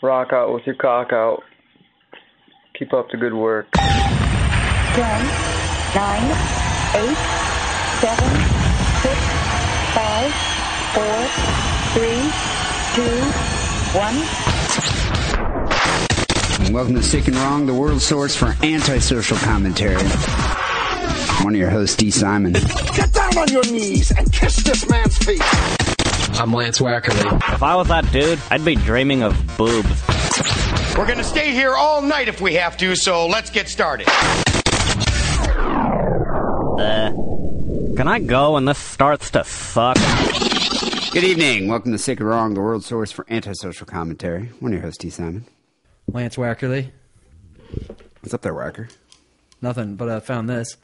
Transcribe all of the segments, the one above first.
Rock out with your cock out. Keep up the good work. Ten, nine, eight, seven, six, five, four, three, two, one. And welcome to Sick and Wrong, the world source for antisocial commentary. I'm one of your hosts, Dee Simon. Get down on your knees and kiss this man's feet. I'm Lance Wackerle. If I was that dude, I'd be dreaming of boobs. We're going to stay here all night if we have to, so let's get started. Uh, can I go when this starts to suck? Good evening. Welcome to Sick and Wrong, the world source for antisocial commentary. One of your host, Dee Simon. Lance Wackerle. What's up there, Wacker? Nothing, but I found this.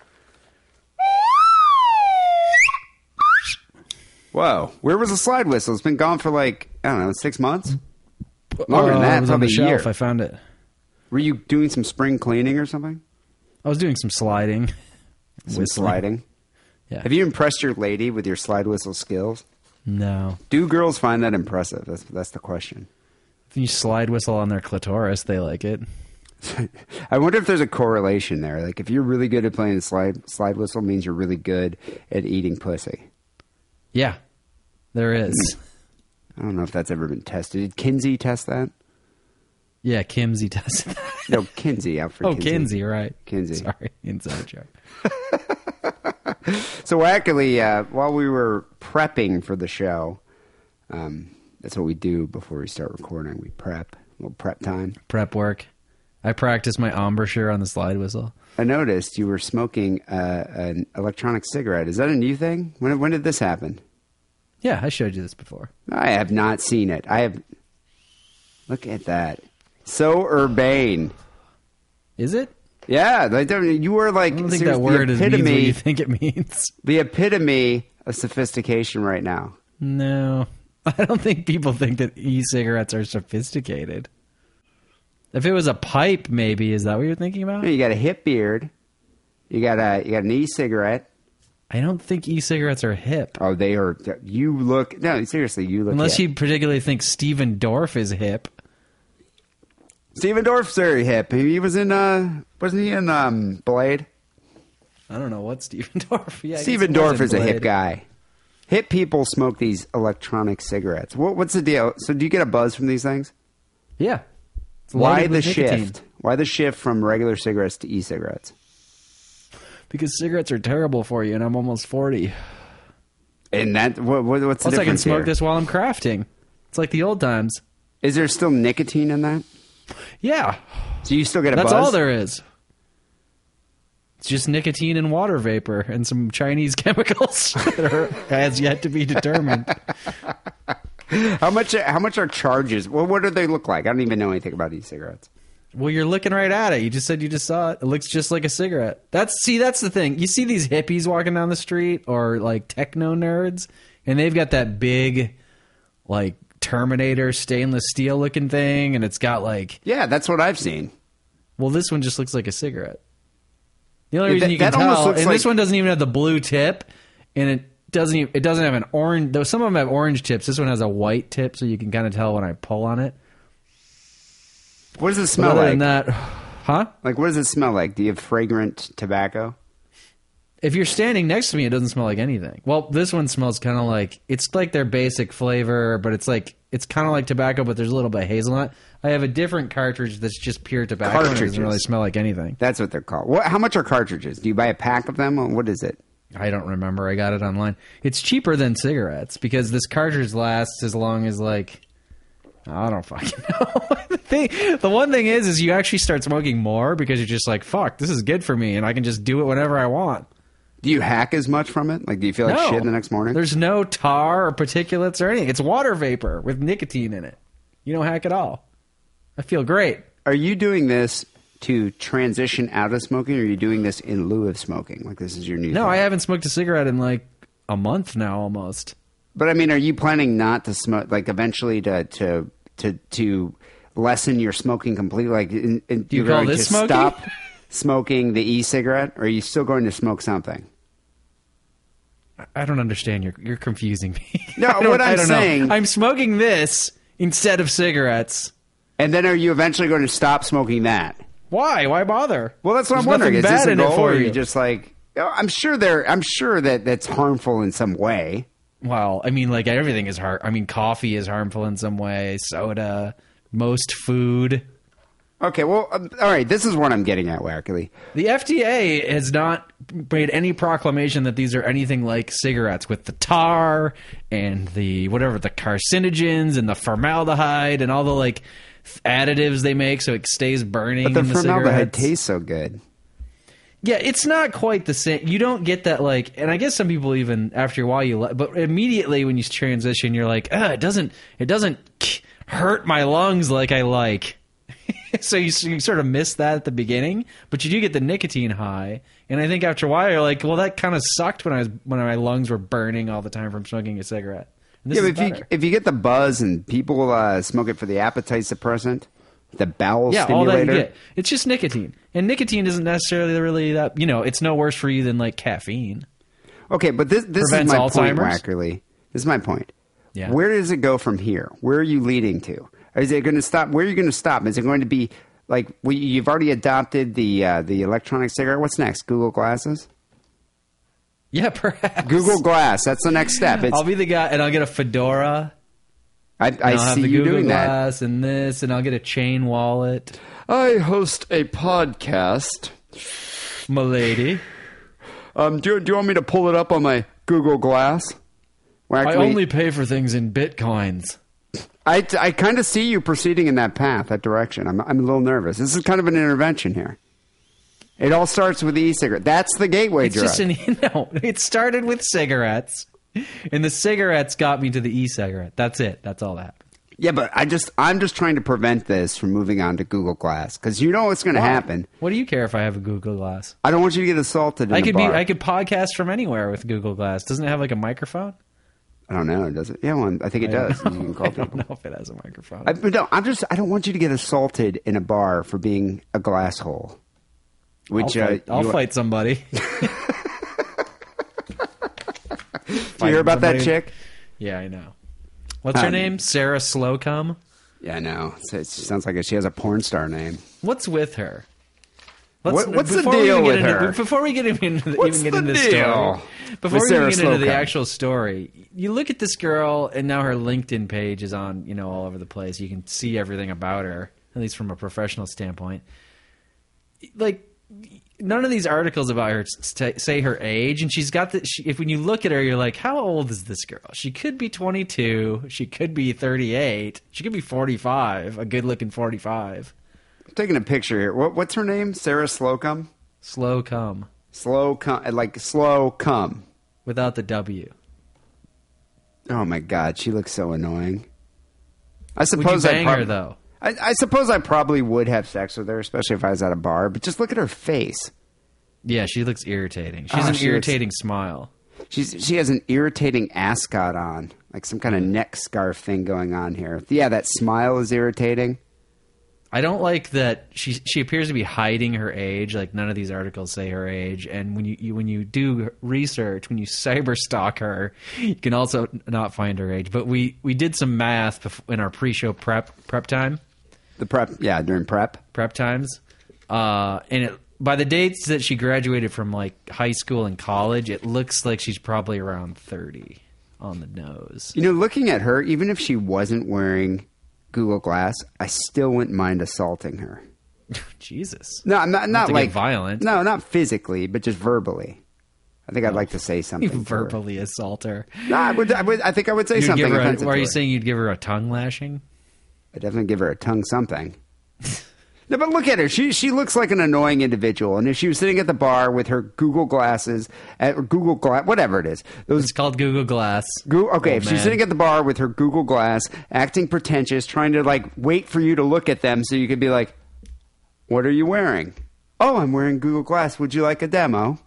Whoa. Where was the slide whistle? It's been gone for like, I don't know, six months? Longer than Uh, that, was on probably the a shelf. year. I found it. Were you doing some spring cleaning or something? I was doing some sliding. Some Whistling. sliding? Yeah. Have you impressed your lady with your slide whistle skills? No. Do girls find that impressive? That's that's the question. If you slide whistle on their clitoris, they like it. I wonder if there's a correlation there. Like if you're really good at playing the slide slide whistle means you're really good at eating pussy. Yeah, there is. I don't know if that's ever been tested. Did Kinsey test that? Yeah, Kimsey does. that. No, Kinsey out for oh, Kinsey. Kinsey, right? Kinsey. Sorry, inside joke. So actually, uh, while we were prepping for the show, um, that's what we do before we start recording. We prep, a little prep time. Prep work. I practiced my embouchure on the slide whistle. I noticed you were smoking uh, an electronic cigarette. Is that a new thing? When when did this happen? Yeah, I showed you this before. I have not seen it. I have. Look at that. So urbane. Is it? Yeah, like, you were like I don't think that word the is means what epitome, you think it means. the epitome of sophistication right now. No, I don't think people think that e-cigarettes are sophisticated. If it was a pipe, maybe is that what you're thinking about? You got a hip beard. You got a you got an e-cigarette. I don't think e-cigarettes are hip. Oh, they are. You look no seriously. You look Unless hip. you particularly think Stephen Dorff is hip. Stephen Dorff's very hip. He was in uh wasn't he in um Blade? I don't know what Stephen Dorff. Yeah, Stephen Dorff is a hip guy. Hip people smoke these electronic cigarettes. What, what's the deal? So do you get a buzz from these things? Yeah. Why the nicotine. shift? Why the shift from regular cigarettes to e-cigarettes? Because cigarettes are terrible for you, and I'm almost forty. And that what, what, what's the Plus, I can difference smoke here? this while I'm crafting. It's like the old times. Is there still nicotine in that? Yeah, So you still get a that's buzz? all there is. It's just nicotine and water vapor and some Chinese chemicals that are has yet to be determined. How much? How much are charges? Well, what do they look like? I don't even know anything about e-cigarettes. Well, you're looking right at it. You just said you just saw it. It looks just like a cigarette. That's see, that's the thing. You see these hippies walking down the street or like techno nerds, and they've got that big, like Terminator stainless steel looking thing, and it's got like, Yeah, that's what I've seen. well, this one just looks like a cigarette. The only Yeah, reason that- you can tell, and this one doesn't even have the blue tip, and it doesn't. Even, it doesn't have an orange. Though some of them have orange tips. This one has a white tip, so you can kind of tell when I pull on it. What does it smell other like? than that, huh? Like, what does it smell like? Do you have fragrant tobacco? If you're standing next to me, it doesn't smell like anything. Well, this one smells kind of like it's like their basic flavor, but it's like it's kind of like tobacco, but there's a little bit of hazelnut. I have a different cartridge that's just pure tobacco. and It Cartridges. doesn't really smell like anything. That's what they're called. What, how much are cartridges? Do you buy a pack of them? Or What is it? I don't remember. I got it online. It's cheaper than cigarettes because this cartridge lasts as long as like I don't fucking know. the, thing, the one thing is, is you actually start smoking more because you're just like, fuck, this is good for me, and I can just do it whenever I want. Do you hack as much from it? Like, do you feel like No. shit the next morning? There's no tar or particulates or anything. It's water vapor with nicotine in it. You don't hack at all. I feel great. Are you doing this to transition out of smoking, or are you doing this in lieu of smoking? Like, this is your new. No, thing? I haven't smoked a cigarette in like a month now almost. But I mean, are you planning not to smoke? Like, eventually to to to to lessen your smoking completely? Like, in, in, Do you you're going to smoking? stop smoking the e-cigarette, or are you still going to smoke something? I don't understand. You're you're confusing me. No, what I'm don't know. saying- I'm smoking this instead of cigarettes. And then are you eventually going to stop smoking that? Why? Why bother? Well, that's what There's I'm wondering. Is this bad a goal, for or are you. you just like? oh, I'm sure there. I'm sure that that's harmful in some way. Well, I mean, like everything is hard. I mean, coffee is harmful in some way. Soda, most food. Okay, well, um, all right. This is what I'm getting at, Wackerle. The FDA has not made any proclamation that these are anything like cigarettes with the tar and the whatever the carcinogens and the formaldehyde and all the like additives they make so it stays burning. But the in the formaldehyde cigarettes. tastes so good. Yeah, it's not quite the same. You don't get that like, and I guess some people even after a while you, li- but immediately when you transition, you're like, ah, it doesn't, it doesn't hurt my lungs like I like. so you, you sort of miss that at the beginning, but you do get the nicotine high. And I think after a while, you're like, well, that kind of sucked when I was when my lungs were burning all the time from smoking a cigarette. Yeah, but if you if you get the buzz and people uh, smoke it for the appetite suppressant, the bowel yeah, all that you get. It's just nicotine, and nicotine isn't necessarily really that. You know, it's no worse for you than like caffeine. Okay, but this this is Prevents my point, Wackerle. This is my point. Yeah. Where does it go from here? Where are you leading to? Is it going to stop? Where are you going to stop? Is it going to be like well, you've already adopted the uh, the electronic cigarette? What's next? Google Glasses. Yeah, perhaps Google Glass. That's the next step. It's, I'll be the guy, and I'll get a fedora. I, I I'll have see the you Google doing that. Glass and this, and I'll get a chain wallet, I host a podcast. milady. Um, do, do you want me to pull it up on my Google Glass? Wackerle, I only pay for things in bitcoins. I, I kind of see you proceeding in that path, that direction. I'm, I'm a little nervous. This is kind of an intervention here. It all starts with the e-cigarette. That's the gateway It's drug. just an no. It started with cigarettes, and the cigarettes got me to the e-cigarette. That's it. That's all that. happened. yeah, but I just I'm just trying to prevent this from moving on to Google Glass because you know what's going to happen. What do you care if I have a Google Glass? I don't want you to get assaulted. In I a could bar. be. I could podcast from anywhere with Google Glass. Doesn't it have like a microphone? I don't know. Does it? Yeah, well, I think it does. You can call I don't know if it has a microphone. I, but no, I'm just. I don't want you to get assaulted in a bar for being a glass hole. I'll, Which fight, uh, I'll fight somebody. Do you hear about that chick? Yeah, I know. What's her Um, name? Sarah Slocum. Yeah, I know. It it sounds like she has a porn star name. What's with her? What- what's the before we deal even with into, her? Before we get into the, What's even get the into the deal story, before with we even Sarah get into the Slocum? actual story, you look at this girl, and now her LinkedIn page is on, you know, all over the place. You can see everything about her, at least from a professional standpoint. Like, none of these articles about her say her age, and she's got the. She, if when you look at her, you're like, how old is this girl? She could be 22. She could be 38. She could be 45. A good-looking 45. I'm taking a picture here. What, what's her name? Sarah Slocum. Slow come Slow come, like slow come. without the W. Oh my god, she looks so annoying. I Would you suppose I bang prob- her though? I, I suppose I probably would have sex with her, especially if I was at a bar. But just look at her face. Yeah, she looks irritating. She's Oh, an she looks- irritating smile. She's she has an irritating ascot on, like some kind of neck scarf thing going on here. Yeah, that smile is irritating. I don't like that she she appears to be hiding her age. Like none of these articles say her age. And when you, you when you do research, when you cyber stalk her, you can also not find her age. But we we did some math bef- in our pre-show prep prep time The prep, yeah, during prep. prep times, uh, and it, by the dates that she graduated from like high school and college, it looks like she's probably around thirty on the nose. You know, looking at her, even if she wasn't wearing Google Glass, I still wouldn't mind assaulting her. Jesus. No, I'm not not like violent. No, not physically, but just verbally. I think I'd like to say You something. her. verbally assault her. No, I would, I would. I think I would say You'd something. her are you her. saying you'd give her a tongue lashing? I definitely give her a tongue something. no, but look at her. She she looks like an annoying individual. And if she was sitting at the bar with her Google glasses, at, Google Glass, whatever it is, those It's called Google Glass. Goo- okay, Old if she's man. sitting at the bar with her Google Glass, acting pretentious, trying to like wait for you to look at them so you could be like, "What are you wearing?" "Oh, I'm wearing Google Glass. Would you like a demo?"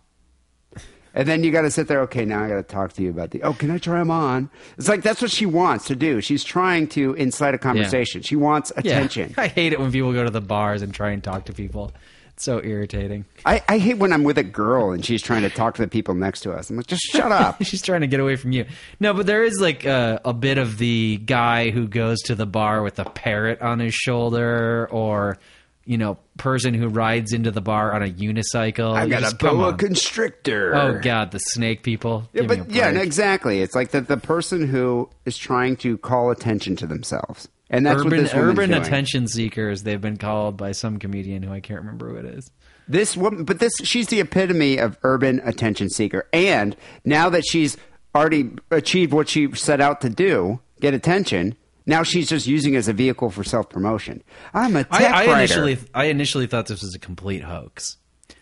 And then you got to sit there. Okay, now I got to talk to you about the. Oh, can I try them on? It's like that's what she wants to do. She's trying to incite a conversation. She wants Yeah. attention. I hate it when people go to the bars and try and talk to people. It's so irritating. I, I hate when I'm with a girl and she's trying to talk to the people next to us. I'm like, just shut up. She's trying to get away from you. No, but there is like a, a bit of the guy who goes to the bar with a parrot on his shoulder, or you know, person who rides into the bar on a unicycle. I've got a just- boa constrictor. Oh god, the snake people. Yeah, Give but yeah, exactly. It's like that the person who is trying to call attention to themselves, and that's what urban this urban doing. attention seekers. They've been called by some comedian who I can't remember who it is. This woman, but this she's the epitome of urban attention seeker. And now that she's already achieved what she set out to do, get attention. Now she's just using it as a vehicle for self promotion. I'm a tech I, I writer. initially I initially thought this was a complete hoax.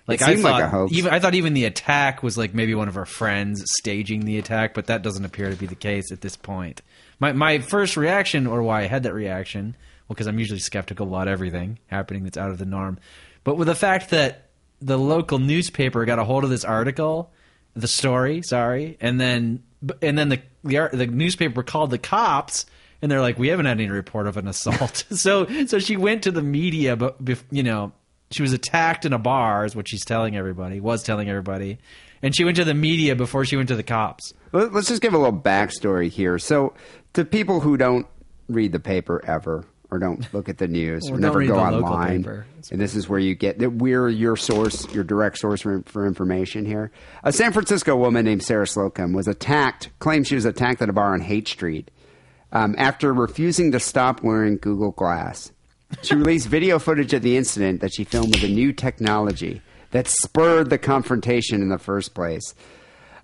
Like It seemed I like thought, a hoax. Even I thought even the attack was like maybe one of her friends staging the attack, but that doesn't appear to be the case at this point. My my first reaction, or why I had that reaction, well, because I'm usually skeptical about everything happening that's out of the norm, but with the fact that the local newspaper got a hold of this article, the story, sorry, and then and then the the, the newspaper called the cops. And they're like, we haven't had any report of an assault. so, so she went to the media, but you know, she was attacked in a bar, is what she's telling everybody, was telling everybody. And she went to the media before she went to the cops. Let- Let's just give a little backstory here. So, to people who don't read the paper ever, or don't look at the news, Well, or never go online, and this is where you get that we're your source, your direct source for, for information here. A San Francisco woman named Sarah Slocum was attacked, claimed she was attacked at a bar on Haight Street um, after refusing to stop wearing Google Glass. She released video footage of the incident that she filmed with a new technology that spurred the confrontation in the first place.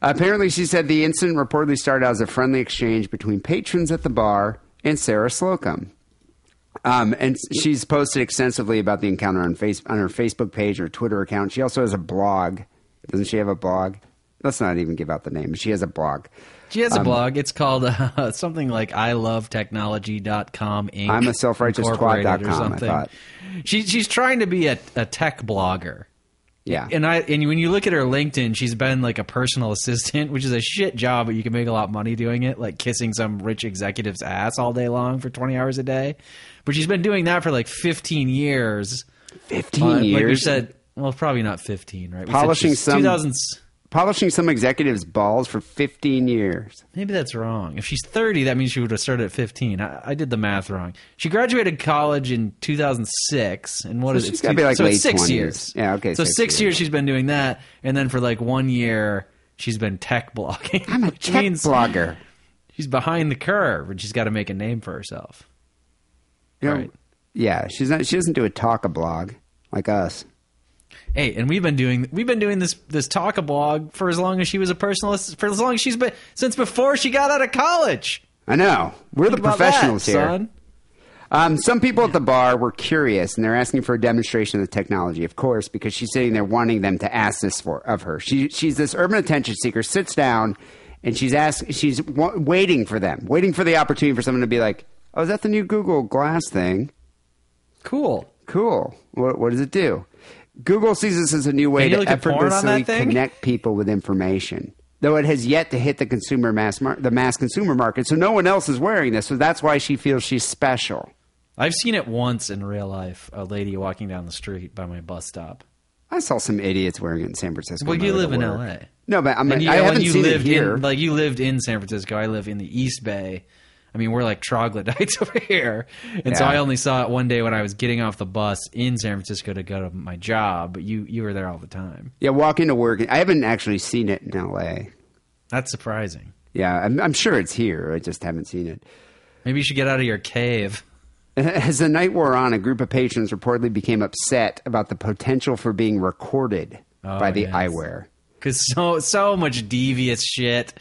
Apparently, she said the incident reportedly started as a friendly exchange between patrons at the bar and Sarah Slocum. Um, and she's posted extensively about the encounter on face on her Facebook page or Twitter account. She also has a blog. Doesn't she have a blog? Let's not even give out the name. She has a blog. She has a Um, blog. It's called uh, something like I love technology.com Inc. I'm a self-righteous Incorporated twat.com, or I something. thought. She, she's trying to be a, a tech blogger. Yeah. And I and when you look at her LinkedIn, she's been like a personal assistant, which is a shit job, but you can make a lot of money doing it, like kissing some rich executive's ass all day long for twenty hours a day. But she's been doing that for like fifteen years. 15 Uh, Like we said, well, probably not fifteen, right? We Polishing some- 2000s. Polishing some executives' balls for 15 years. Maybe that's wrong. If she's 30, that means she would have started at 15. I, I did the math wrong. She graduated college in 2006, and what So is it? gotta be, like, so late six 20s. years. Yeah, okay, So six six, years. years. she's been doing that, and then for like one year she's been tech blogging. I'm a tech blogger. She's behind the curve, and she's got to make a name for herself. You know, Right. Yeah, she's not. She doesn't do a talk a blog like us. Hey, and we've been doing we've been doing this this talk a blog for as long as she was a personalist for as long as she's been since before she got out of college. I know. We're Think the about that, professionals here. son. Um, some people at the bar were curious and they're asking for a demonstration of the technology, of course, because she's sitting there wanting them to ask this for of her. She, she's this urban attention seeker, sits down, and she's ask, she's wa- waiting for them, waiting for the opportunity for someone to be like, "Oh, is that the new Google Glass thing? Cool. Cool. What, what does it do?" Google sees this as a new way to look at porn on effortlessly connect people with information. Though it has yet to hit the consumer mass mar- the mass consumer market, so no one else is wearing this. So that's why she feels she's special. I've seen it once in real life. A lady walking down the street by my bus stop. I saw some idiots wearing it in San Francisco. Well, you live in work. L.A. No, but I'm, And you, I haven't you seen lived it here. in like you lived in San Francisco. I live in the East Bay. I mean, we're like troglodytes over here, and so I only saw it one day when I was getting off the bus in San Francisco to go to my job. But you you were there all the time. yeah, walking to work. I haven't actually seen it in L.A. That's surprising. Yeah, I'm, I'm sure it's here. I just haven't seen it. Maybe you should get out of your cave. As the night wore on, a group of patrons reportedly became upset about the potential for being recorded Oh, by the yes. eyewear. Because so so much devious shit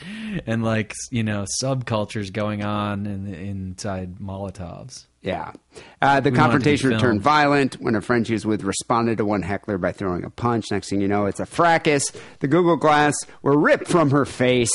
and like you know subcultures going on in, inside Molotovs. Yeah. Uh, the We want it to be confrontation turned violent when a friend she was with responded to one heckler by throwing a punch. Next thing you know, it's a fracas. The Google Glass were ripped from her face,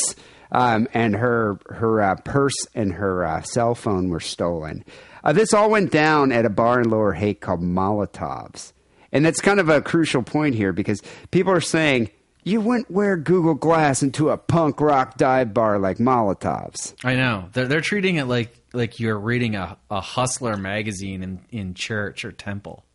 um, and her her uh, purse and her uh, cell phone were stolen. Uh, this all went down at a bar in Lower Haight called Molotovs, and that's kind of a crucial point here because people are saying. You wouldn't wear Google Glass into a punk rock dive bar like Molotovs. I know they're they're treating it like like you're reading a, a hustler magazine in in church or temple.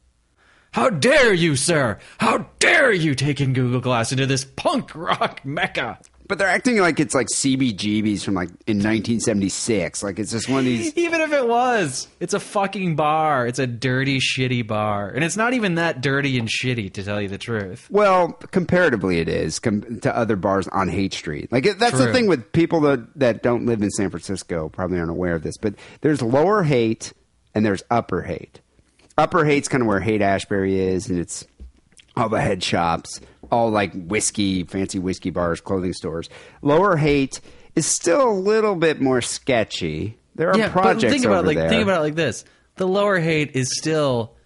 How dare you, sir? How dare you take in Google Glass into this punk rock mecca? But they're acting like it's like CBGBs from like in 1976. Like it's just one of these. Even if it was, it's a fucking bar. It's a dirty, shitty bar. And it's not even that dirty and shitty, to tell you the truth. Well, comparatively, it is com- to other bars on Haight Street. Like it- that's the thing with people that that don't live in San Francisco probably aren't aware of this. But there's Lower Haight and there's Upper Haight. Upper Haight's kind of where Haight Ashbury is, and it's all the head shops, all like whiskey, fancy whiskey bars, clothing stores. Lower Haight is still a little bit more sketchy. There are yeah, projects but think about over it like there. think about it like this: the lower Haight is still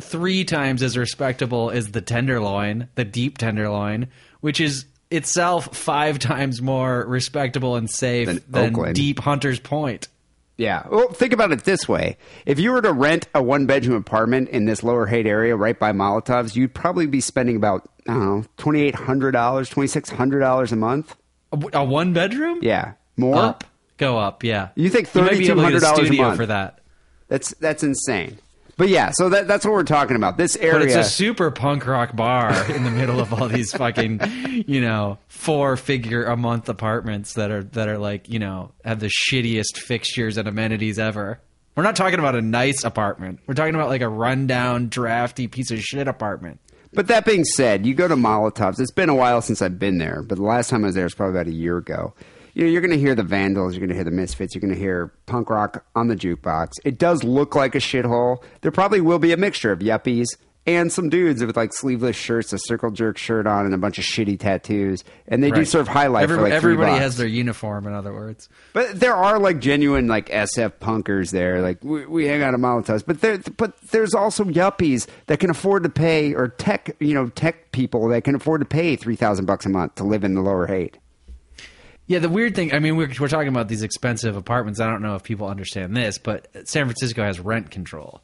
three times as respectable as the tenderloin, the deep tenderloin, which is itself five times more respectable and safe Than than, deep Hunter's Point. Yeah. Well, think about it this way: if you were to rent a one-bedroom apartment in this Lower Haight area, right by Molotov's, you'd probably be spending about I don't know twenty-eight hundred dollars, twenty-six hundred dollars a month. A, a one bedroom? Yeah, more. Up, go up. Yeah, You think might be able to get $3,200 a month. for that? That's that's insane. But yeah, so that, that's what we're talking about. This area. But it's a super punk rock bar in the middle of all these fucking, you know, four figure a month apartments that are that are like, you know, have the shittiest fixtures and amenities ever. We're not talking about a nice apartment. We're talking about like a rundown, drafty piece of shit apartment. But that being said, you go to Molotov's. It's been a while since I've been there, but the last time I was there was probably about a year ago. You know, you're going to hear the Vandals, you're going to hear the Misfits, you're going to hear punk rock on the jukebox. It does look like a shithole. There probably will be a mixture of yuppies and some dudes with like sleeveless shirts, a circle jerk shirt on, and a bunch of shitty tattoos. And they do serve high life Every- for like everybody has their uniform, in other words. But there are like genuine like SF punkers there. Like we, we hang out at Molotov's, but there but there's also yuppies that can afford to pay or tech you know tech people that can afford to pay three thousand bucks a month to live in the Lower Haight. Yeah, the weird thing, I mean, we're, we're talking about these expensive apartments. I don't know if people understand this, but San Francisco has rent control.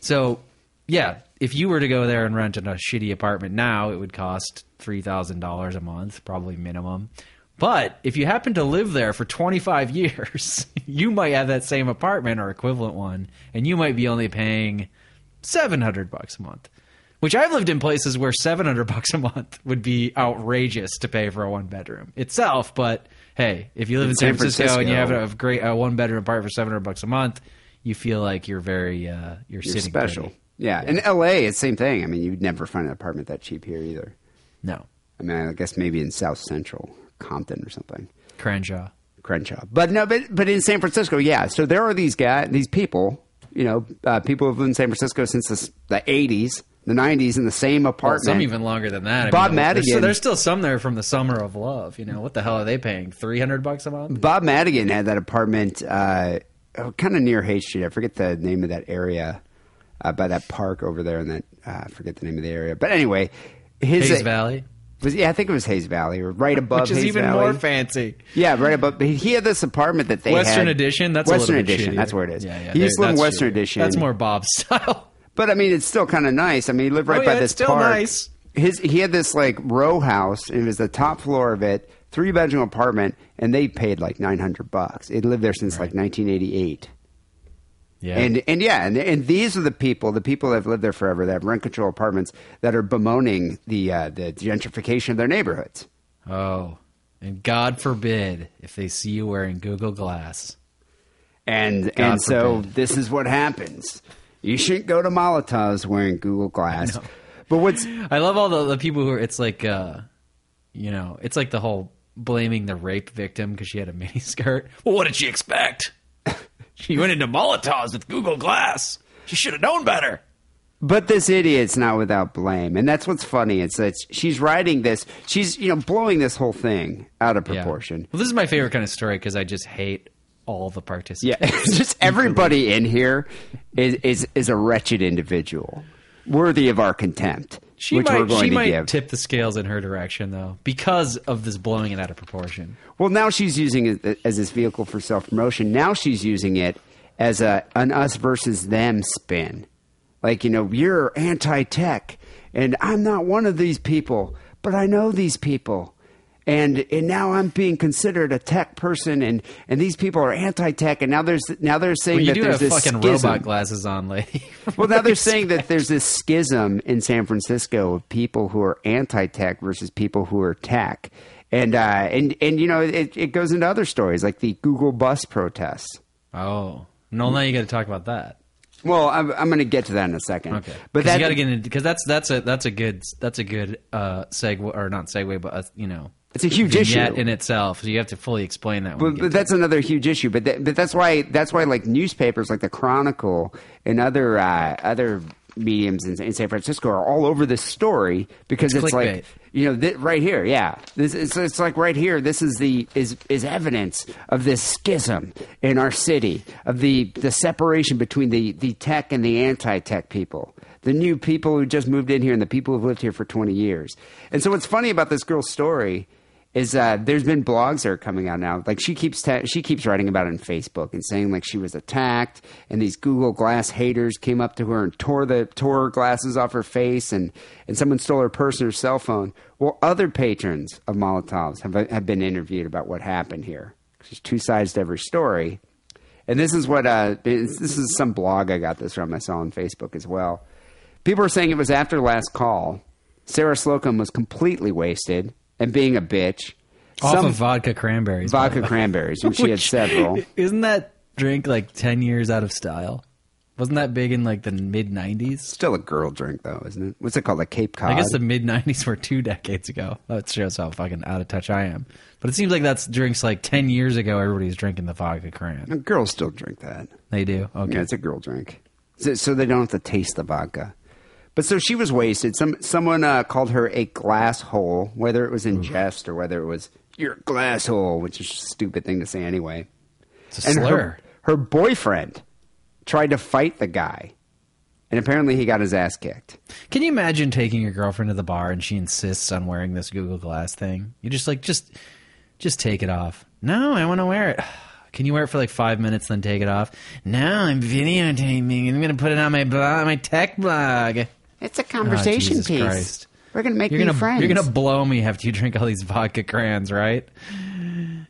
So, yeah, if you were to go there and rent in a shitty apartment now, it would cost $3,000 a month, probably minimum. But if you happen to live there for 25 years, you might have that same apartment or equivalent one, and you might be only paying 700 bucks a month. Which I've lived in places where 700 bucks a month would be outrageous to pay for a one bedroom itself, but hey, if you live in, In San, San Francisco, and you have a great a one bedroom apartment for 700 bucks a month, you feel like you're very uh you're, You're special. pretty. Yeah. In LA, it's the same thing. I mean, you'd never find an apartment that cheap here either. No. I mean, I guess maybe in South Central, Compton or something. Crenshaw. Crenshaw. But no, but but in San Francisco, yeah. So there are these guys, these people, you know, uh, people who've lived in San Francisco since the, the '80s, the '90s, in the same Well, apartment. some even longer than that. I Bob mean, Madigan- There's, there's still some there from the summer of love. You know what the hell are they paying? Three hundred bucks a month? Bob Madigan had that apartment uh, kind of near Haight Street. I forget the name of that area uh, by that park over there, and that uh, I forget the name of the area. But anyway, his Hayes Valley, was yeah, I think it was Hayes Valley or right above which is Hayes even Valley. more fancy. Yeah, right above. but He had this apartment that they Western had- Addition. That's Western a little bit Addition. shittier. That's where it is. Yeah, yeah. he used to live in Western shittier. Addition. That's more Bob style. But I mean, it's still kind of nice. I mean, he lived right Oh, by this it's still park. nice. His he had this like row house. And it was the top floor of it, three bedroom apartment, and they paid like nine hundred bucks. It lived there since like nineteen eighty eight. Yeah. And and yeah, and, and these are the people, the people that have lived there forever, that have rent control apartments, that are bemoaning the uh, the gentrification of their neighborhoods. oh, and God forbid if they see you wearing Google Glass. And God and so this is what happens. You shouldn't go to Molotov's wearing Google Glass. But what's I love all the, the people who are. It's like, uh, you know, it's like the whole blaming the rape victim because she had a mini skirt. Well, what did she expect? she went into Molotovs with Google Glass. She should have known better. But this idiot's not without blame, and that's what's funny. It's that she's writing this. She's you know blowing this whole thing out of Yeah. proportion. Well, this is my favorite kind of story because I just hate all the participants. Yeah, just everybody in here is is is a wretched individual, worthy of our contempt, She which might, we're going she to might give. tip the scales in her direction though because of this blowing it out of proportion. well, now she's using it as this vehicle for self promotion. Now she's using it as a an us versus them spin. Like you know, you're anti tech, and I'm not one of these people, but I know these people. And, and now I'm being considered a tech person, and, and these people are anti-tech, and now there's now they're saying Well, that there's this fucking schism. robot glasses on, lady. Well, now they're saying that there's this schism in San Francisco of people who are anti-tech versus people who are tech, and uh, and and you know it, it goes into other stories like the Google bus protests. oh no, now you got to talk about that. Well, I'm, I'm going to get to that in a second. Okay, but that you got to get into because that's that's a that's a good that's a good uh segue or not segue, but uh, you know it's a huge issue. in itself. So you have to fully explain that. But, but that's another huge issue. But that, but that's why that's why like newspapers like the Chronicle and other uh, other mediums in, in San Francisco are all over this story because it's, It's like you know th- right here, yeah. This it's, it's like right here. This is the is is evidence of this schism in our city of the the separation between the the tech and the anti-tech people. The new people who just moved in here and the people who've lived here for 20 years. And so what's funny about this girl's story is uh, there's been blogs that are coming out now. Like she keeps ta- she keeps writing about it on Facebook and saying like she was attacked, and these Google Glass haters came up to her and tore the tore her glasses off her face, and and someone stole her purse and her cell phone. Well, other patrons of Molotovs have have been interviewed about what happened here. There's two sides to every story, and this is what uh, this this is some blog I got this from. I saw on Facebook as well. People are saying it was after last call. Sarah Slocum was completely wasted and being a bitch. off Some of vodka cranberries. vodka cranberries, and she had Which- several. Isn't that drink like ten years out of style? Wasn't that big in like the mid '90s? Still a girl drink though, isn't it? What's it called? Like Cape Cod. I guess the mid '90s were two decades ago. That shows how fucking out of touch I am. But it seems like that's drinks like ten years ago. Everybody's drinking the vodka cran. girls still drink that. They do. Okay. Yeah, it's a girl drink, so, so they don't have to taste the vodka. But so she was wasted. Some someone uh, called her a glass hole, whether it was in jest or whether it was "you're glass hole," which is a stupid thing to say anyway. it's a and slur. her her boyfriend tried to fight the guy, and apparently he got his ass kicked. Can you imagine taking your girlfriend to the bar and she insists on wearing this Google Glass thing? You just like just just take it off. No, I want to wear it. Can you wear it for like five minutes, then take it off? No, I'm videotaping. and I'm going to put it on my blog, my tech blog. It's a conversation Jesus piece. Christ. We're gonna make You're new gonna friends. you're gonna blow me after you drink all these vodka crayons, right?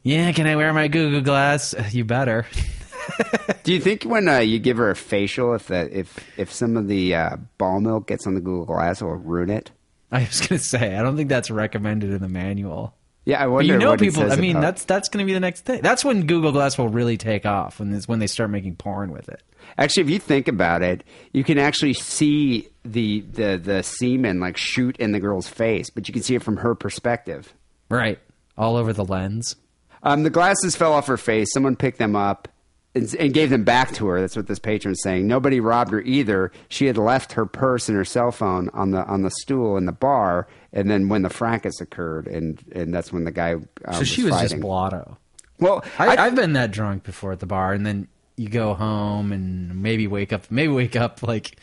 Yeah, can I wear my Google Glass? You better. Do you think when uh, you give her a facial, if the if if some of the uh, ball milk gets on the Google Glass, it will ruin it? I was gonna say I don't think that's recommended in the manual. Yeah, I But wonder. you know people. I mean, about- that's that's going to be the next thing. That's when Google Glass will really take off, when is when they start making porn with it. actually, if you think about it, you can actually see the the the semen like shoot in the girl's face, but you can see it from her perspective. Right, all over the lens. Um, the glasses fell off her face. Someone picked them up and, and gave them back to her. That's what this patron's saying. Nobody robbed her either. She had left her purse and her cell phone on the on the stool in the bar, and then when the fracas occurred, and and that's when the guy. Um, So she was just blotto. Well, I, I've been that drunk before at the bar, and then you go home and maybe wake up, maybe wake up like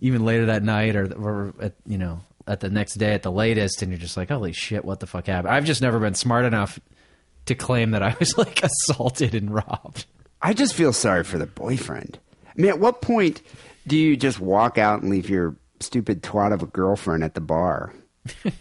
even later that night, or, or at, you know at the next day at the latest, and you're just like, holy shit, what the fuck happened? I've just never been smart enough to claim that I was like assaulted and robbed. I just feel sorry for the boyfriend. I mean, at what point do you just walk out and leave your stupid twat of a girlfriend at the bar?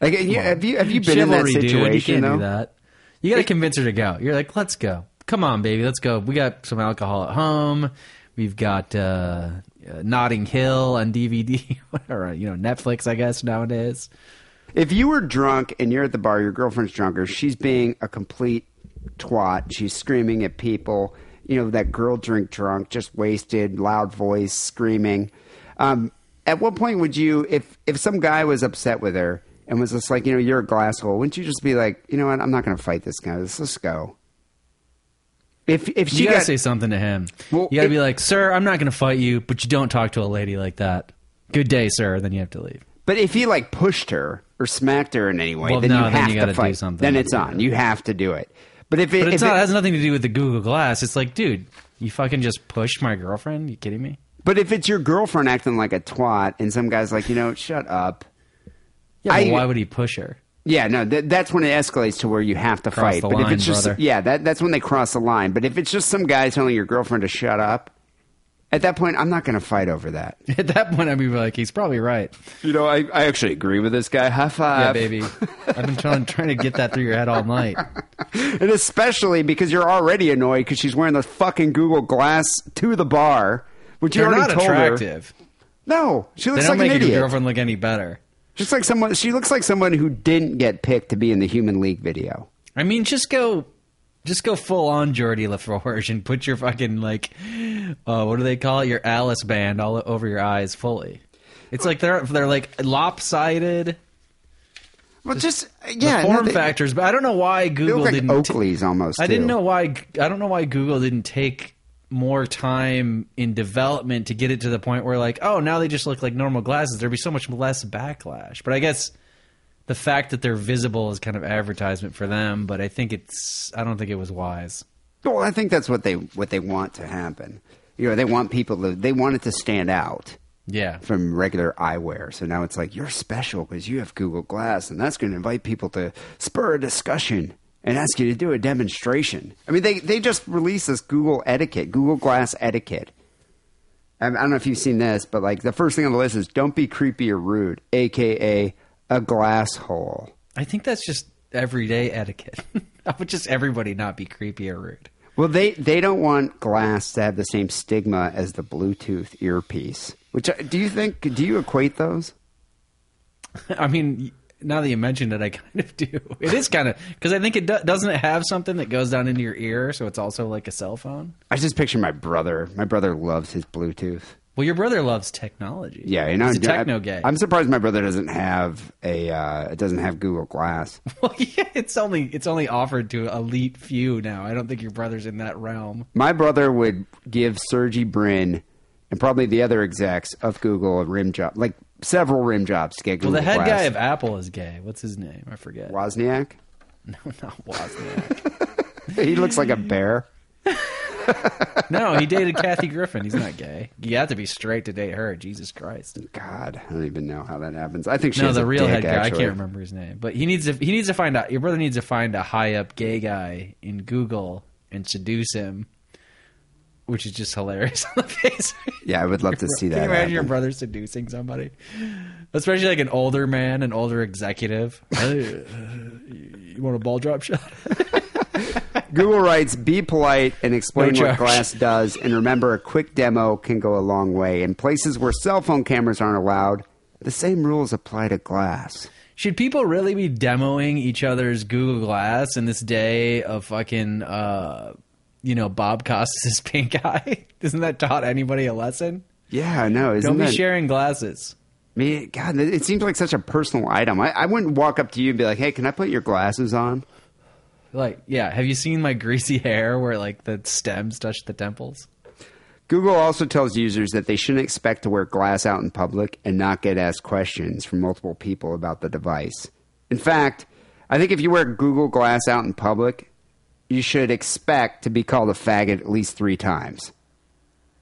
Like, you, have you have you been in that Chivalry, dude. You situation can't though? do that. You got to convince her to go. You're like, let's go. Come on, baby, let's go. We got some alcohol at home. We've got uh, uh, Notting Hill on DVD, or you know Netflix, I guess nowadays. If you were drunk and you're at the bar, your girlfriend's drunk, or she's being a complete twat, she's screaming at people, you know, that girl drink drunk, just wasted, loud voice, screaming. Um, at what point would you, if if some guy was upset with her and was just like, you know, you're a glass hole, wouldn't you just be like, you know what, I'm not going to fight this guy. Let's just go. If if she You gotta got, say something to him. Well, you gotta if- be like, "Sir, I'm not gonna fight you, but you don't talk to a lady like that." Good day, sir. Then you have to leave. But if he like pushed her or smacked her in any way, Well, then no, you then have you to fight. something. Then it's on. You have to do it. But if it, But it's if not, it- it has nothing to do with the Google Glass. It's like, dude, you fucking just pushed my girlfriend. You kidding me? But if it's your girlfriend acting like a twat, and some guy's like, you know, shut up. Yeah, I- why would he push her? Yeah, no, th- that's when it escalates to where you have to Cross fight. but if it's just brother. yeah, that that's when they cross the line. But if it's just some guy telling your girlfriend to shut up, At that point, I'm not going to fight over that. At that point, I'd be like, he's probably right. You know, I, I actually agree with this guy. High five. Yeah, baby. I've been trying trying to get that through your head all night. And especially because you're already annoyed because she's wearing the fucking Google Glass to the bar, which you They're already not told her. attractive. No, she looks They looks don't like make an your idiot. girlfriend look any better. Just like someone, she looks like someone who didn't get picked to be in the Human League video. I mean, just go, just go full on Geordi La Forge and put your fucking like, uh, what do they call it? Your Alice band all over your eyes fully. It's like they're they're like lopsided. Well, just, yeah, the form no, they- factors, but I don't know why Google like didn't. Oakleys almost. I didn't know why. I don't know why Google didn't take more time in development to get it to the point where, like, oh, now they just look like normal glasses. There'd be so much less backlash. But I guess the fact that they're visible is kind of advertisement for them. But I think it's. I don't think it was wise. Well, I think that's what they what they want to happen. You know, they want people to they want it to stand out Yeah. from regular eyewear. So now it's like you're special because you have Google Glass, and that's going to invite people to spur a discussion and ask you to do a demonstration. I mean, they they just released this Google etiquette, Google Glass etiquette. I I don't know if you've seen this, but like the first thing on the list is don't be creepy or rude, aka a glass hole. I think that's just everyday etiquette. How would just everybody not be creepy or rude? Well, they they don't want glass to have the same stigma as the Bluetooth earpiece. Which uh, do you think? Do you equate those? I mean, now that you mentioned it, I kind of do. It is kind of because I think it do, doesn't it have something that goes down into your ear, so it's also like a cell phone. I just picture my brother. My brother loves his Bluetooth. Well, your brother loves technology. Yeah, you know, he's a I- techno gay. I'm surprised my brother doesn't have a uh, doesn't have Google Glass. well, yeah, it's only it's only offered to elite few now. I don't think your brother's in that realm. My brother would give Sergey Brin and probably the other execs of Google a rim job, like several rim jobs to get Well, the head Glass. guy of Apple is gay. What's his name? I forget. Wozniak. No, not Wozniak. he looks like a bear. no, he dated Kathy Griffin. He's not gay. You have to be straight to date her. Jesus Christ. God, I don't even know how that happens. I think she no, the a real dick, head guy. I can't remember his name, but he needs to. He needs to find out. Your brother needs to find a high up gay guy in Google and seduce him, which is just hilarious on the face. Yeah, I would love to see that. Can you imagine your brother seducing somebody, especially like an older man, an older executive? Uh, you want a ball drop shot? Google writes, "Be polite and explain No what. Glass does, and remember, a quick demo can go a long way. In places where cell phone cameras aren't allowed, the same rules apply to Glass." Should people really be demoing each other's Google Glass in this day of fucking, uh, you know, Bob Costas' pink eye? Isn't that taught anybody a lesson? Yeah, I know. Don't be that, sharing glasses. I mean, God, it it seems like such a personal item. I, I wouldn't walk up to you and be like, "Hey, can I put your glasses on?" Like, yeah, have you seen my greasy hair where like the stems touch the temples? Google also tells users that they shouldn't expect to wear glass out in public and not get asked questions from multiple people about the device. In fact, I think if you wear Google Glass out in public, you should expect to be called a faggot at least three times.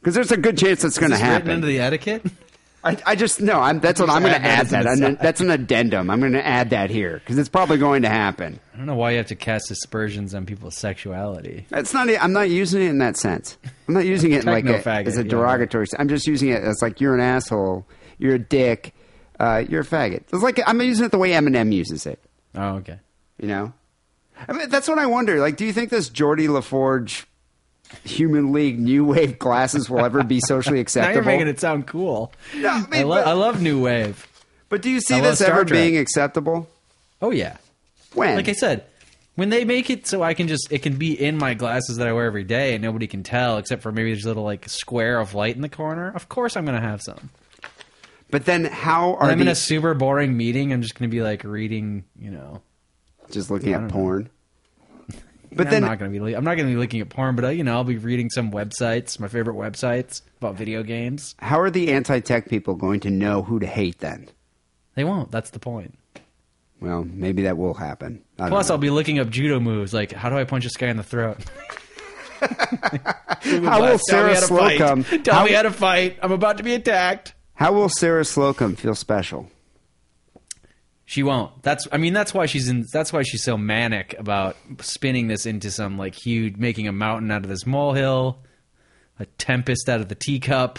Because there's a good chance that's going to written happen. into the etiquette? I, I just no. I'm, that's what I'm going to add that add that. an I'm- that's an addendum. I'm going to add that here because it's probably going to happen. I don't know why you have to cast aspersions on people's sexuality. It's not. I'm not using it in that sense. I'm not using it like a, as a yeah. derogatory. I'm just using it as like you're an asshole, you're a dick, uh, you're a faggot. It's like I'm using it the way Eminem uses it. Oh, okay. You know, I mean that's what I wonder. Like, do you think this Geordi La Forge Human League New Wave glasses will ever be socially Now acceptable? you're making it sound cool. No, I I, lo- but- I love New Wave. But do you see I this ever Trek. being acceptable? Oh yeah. When? Like I said, when they make it so I can just it can be in my glasses that I wear every day and nobody can tell except for maybe there's a little like square of light in the corner. Of course I'm gonna have some. but then how are When I'm in a super boring meeting, I'm just gonna be like reading, you know. just looking I at don't know. Porn? But I'm then not gonna be I'm not gonna be looking at porn, but uh, you know I'll be reading some websites, my favorite websites about video games. how are the anti-tech people going to know who to hate then? They won't. That's the point. Well, maybe that will happen. I Plus. I'll be looking up judo moves, like how do I punch this guy in the throat? How will Sarah how to fight. Slocum? Tell How, me how to fight. I'm about to be attacked. how will Sarah Slocum feel special? She won't. That's. I mean, that's why she's in. That's why she's so manic about spinning this into some like huge, making a mountain out of this molehill. a tempest out of the teacup,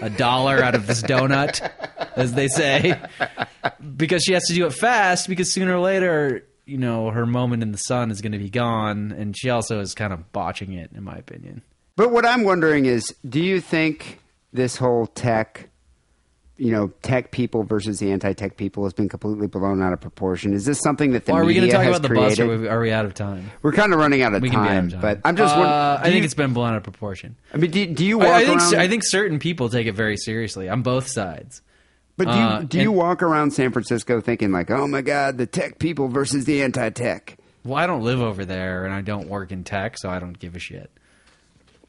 a dollar out of this donut, as they say, because she has to do it fast because sooner or later, you know, her moment in the sun is going to be gone, and she also is kind of botching it, in my opinion. But what I'm wondering is, do you think this whole tech, you know, tech people versus the anti-tech people has been completely blown out of proportion? Is this something that the are we media going to talk has about the created? bus, or are we- are we out of time? We're kind of running out of We can be out time, of time. but I'm just. Uh, wondering, I think you- it's been blown out of proportion. I mean, do, do you walk I, I think around? I think certain people take it very seriously on both sides. but do you, uh, do you and- walk around San Francisco thinking like, oh my god, the tech people versus the anti-tech? Well, I don't live over there, and I don't work in tech, so I don't give a shit.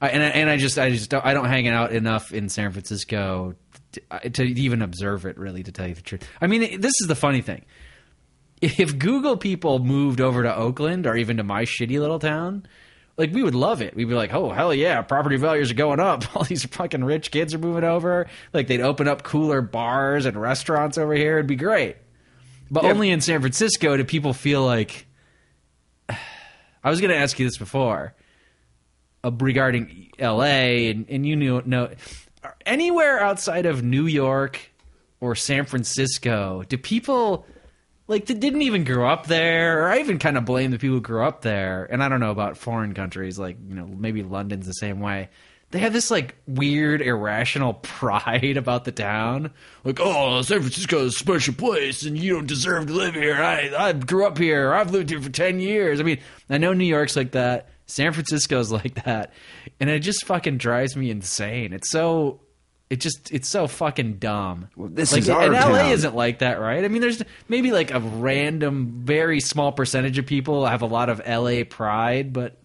I, and I, and I just I just don't, I don't hang out enough in San Francisco to, to even observe it. Really, to tell you the truth, I mean, this is the funny thing. If Google people moved over to Oakland or even to my shitty little town, like we would love it. We'd be like, "Oh hell yeah, property values are going up. All these fucking rich kids are moving over. Like they'd open up cooler bars and restaurants over here. It'd be great." But Yeah. only in San Francisco do people feel like I was going to ask you this before uh, regarding L.A. and, and you knew know anywhere outside of New York or San Francisco. Do people like that didn't even grow up there? Or I even kind of blame the people who grew up there. And I don't know about foreign countries, like you know maybe London's the same way. They have this like weird irrational pride about the town. Like, oh, San Francisco is a special place, and you don't deserve to live here. I I grew up here. I've lived here for ten years. I mean, I know New York's like that. San Francisco's like that, and it just fucking drives me insane. It's so. It just it's so fucking dumb. Well, this like, is our and LA town. isn't like that, right? I mean, there's maybe like a random, very small percentage of people have a lot of LA pride, but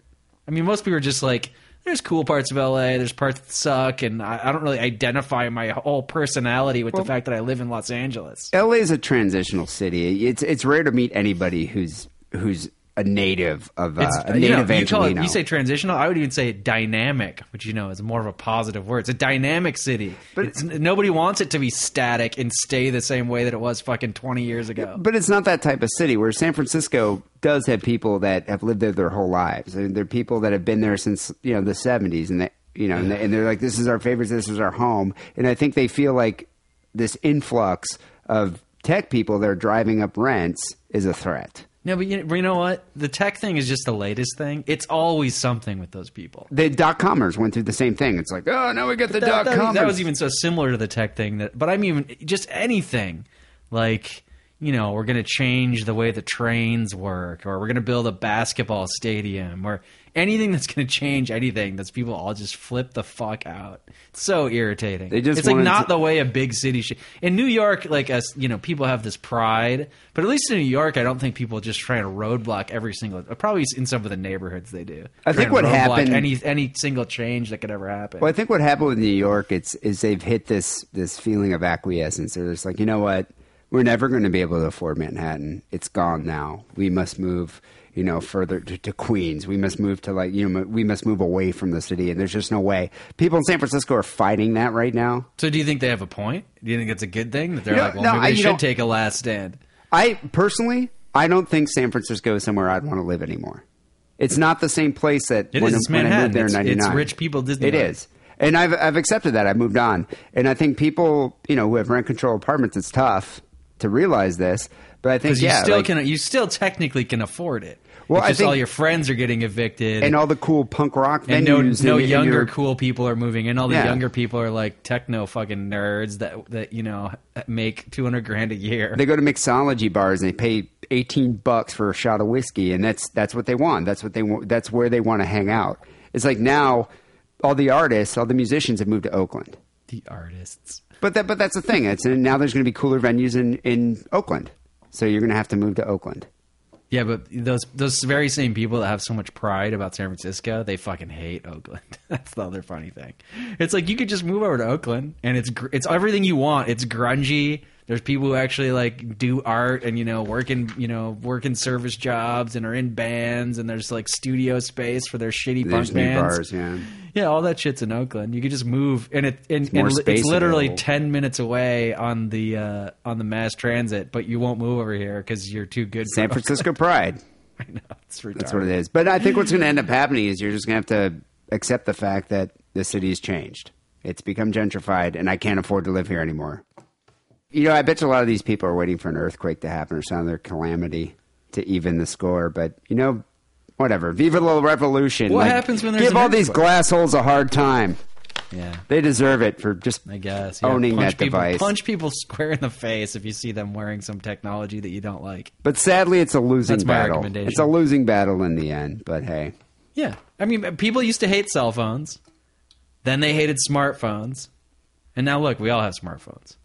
I mean, most people are just like, there's cool parts of LA, there's parts that suck, and I, I don't really identify my whole personality with the fact that I live in Los Angeles. LA is a transitional city. It's it's rare to meet anybody who's who's a native of uh, a you, know, native you, it, you say transitional. I would even say dynamic, which you know is more of a positive word. It's a dynamic city. But- it's, nobody wants it to be static and stay the same way that it was fucking twenty years ago. But it's not that type of city. Where San Francisco does have people that have lived there their whole lives. I mean, they're people that have been there since you know the seventies, and they, you know, and, they, and they're like, "This is our favorite. This is our home." And I think they feel like this influx of tech people that are driving up rents is a threat. No, but you, you know what? The tech thing is just the latest thing. It's always something with those people. The dot comers went through the same thing. It's like, oh, now we get the dot comers. that was even so similar to the tech thing that but i mean just anything like you know we're going to change the way the trains work or we're going to build a basketball stadium or anything that's going to change anything that's people all just flip the fuck out it's so irritating They just it's like not to- the way a big city should in new york like as you know people have this pride but at least in new york i don't think people just try to roadblock every single probably in some of the neighborhoods they do I think what happened- any any single change that could ever happen Well, I think what happened with New York, it's is they've hit this this feeling of acquiescence. They're just like, you know what, we're never going to be able to afford Manhattan. It's gone now. We must move, you know, further to, to Queens. We must move to like, you know, we must move away from the city. And there's just no way. People in San Francisco are fighting that right now. So do you think they have a point? Do you think it's a good thing that they're know, like, well, no, maybe I- they should don't- take a last stand? I personally, I don't think San Francisco is somewhere I'd want to live anymore. It's not the same place that It when, is. When I moved there in It's- it's rich people Disneyland. It is, and I've I've accepted that. I've moved on, and I think people, you know, who have rent control apartments, it's tough to realize this. But I think yeah, you still like- can, you still technically can afford it. Well, It's I just think- all your friends are getting evicted, and all the cool punk rock venues. and no, and- no and younger your- cool people are moving, and all the Yeah. younger people are like techno fucking nerds that that you know make two hundred grand a year. They go to mixology bars and they pay eighteen bucks for a shot of whiskey, and that's that's what they want. That's what they want. That's where they want to hang out. It's like now, all the artists, all the musicians have moved to Oakland. the artists. But that, but that's the thing. It's and now there's going to be cooler venues in in Oakland, so you're going to have to move to Oakland. Yeah, but those those very same people that have so much pride about San Francisco, they fucking hate Oakland. That's the other funny thing. It's like you could just move over to Oakland, and it's gr- it's everything you want. It's grungy. There's people who actually like do art and you know work in you know work in service jobs and are in bands, and there's like studio space for their shitty There's punk new bands. bars, yeah. Yeah, all that shit's in Oakland. You could just move, and it and, and it's literally available. ten minutes away on the uh, on the mass transit, but you won't move over here because you're too good. San Francisco pride. I know it's retarded. That's what it is. But I think what's going to end up happening is you're just going to have to accept the fact that the city's changed. It's become gentrified, and I can't afford to live here anymore. You know, I bet you a lot of these people are waiting for an earthquake to happen or some other calamity to even the score. But you know, whatever. Viva la revolution! What happens when there's give an all these earthquake? glassholes a hard time? Yeah. They deserve it for just I guess yeah. owning punch that people, device. Punch people square in the face if you see them wearing some technology that you don't like. But sadly, it's a losing That's battle. recommendation. It's a losing battle in the end. But hey, Yeah, I mean, people used to hate cell phones, then they hated smartphones, and now look, we all have smartphones.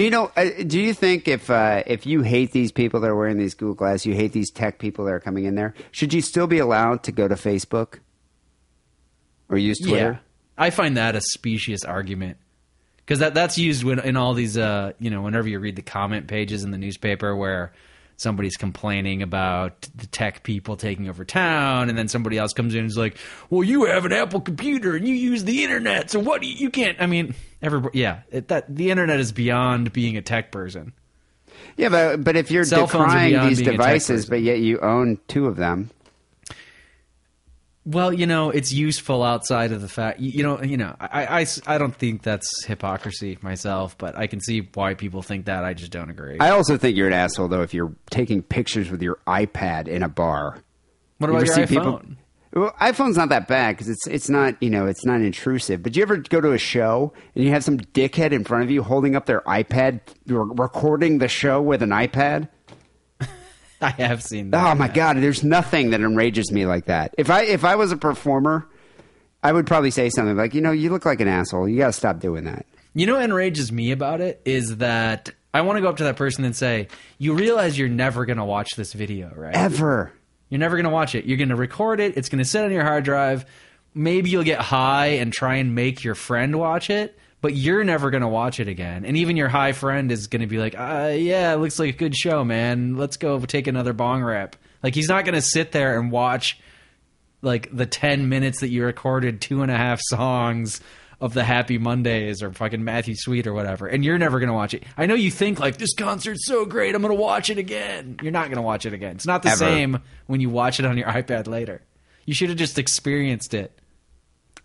You know, uh, do you think if uh, if you hate these people that are wearing these Google Glass, you hate these tech people that are coming in there, should you still be allowed to go to Facebook? Or use Twitter? Yeah, I find that a specious argument. Because that that's used when in all these uh you know whenever you read the comment pages in the newspaper where somebody's complaining about the tech people taking over town and then somebody else comes in and is like well you have an apple computer and you use the internet so what do you, you can't i mean everybody yeah it, that the internet is beyond being a tech person. Yeah, but but if you're Cell decrying these being a tech devices, but yet you own two of them, Well, you know, it's useful outside of the fact. You, you know, you know, I, I, I don't think that's hypocrisy myself, but I can see why people think that. I just don't agree. I also think you're an asshole though if you're taking pictures with your iPad in a bar. what about ever your see iPhone? people- Well, iPhone's not that bad because it's it's not you know it's not intrusive. But do you ever go to a show and you have some dickhead in front of you holding up their iPad, re- recording the show with an iPad? I have seen that. Oh my god, there's nothing that enrages me like that. If I if I was a performer, I would probably say something like, you know, you look like an asshole. You got to stop doing that. You know what enrages me about it is that I want to go up to that person and say, "You realize you're never going to watch this video, right? Ever. You're never going to watch it. You're going to record it. It's going to sit on your hard drive. Maybe you'll get high and try and make your friend watch it, but you're never going to watch it again. And even your high friend is going to be like, uh, yeah, it looks like a good show, man. Let's go take another bong rip. Like, he's not going to sit there and watch like the 10 minutes that you recorded two and a half songs of the Happy Mondays or fucking Matthew Sweet or whatever, and you're never gonna watch it. I know you think like this concert's so great, I'm gonna watch it again. You're not gonna watch it again. It's not the Ever. same when you watch it on your iPad later. You should have just experienced it.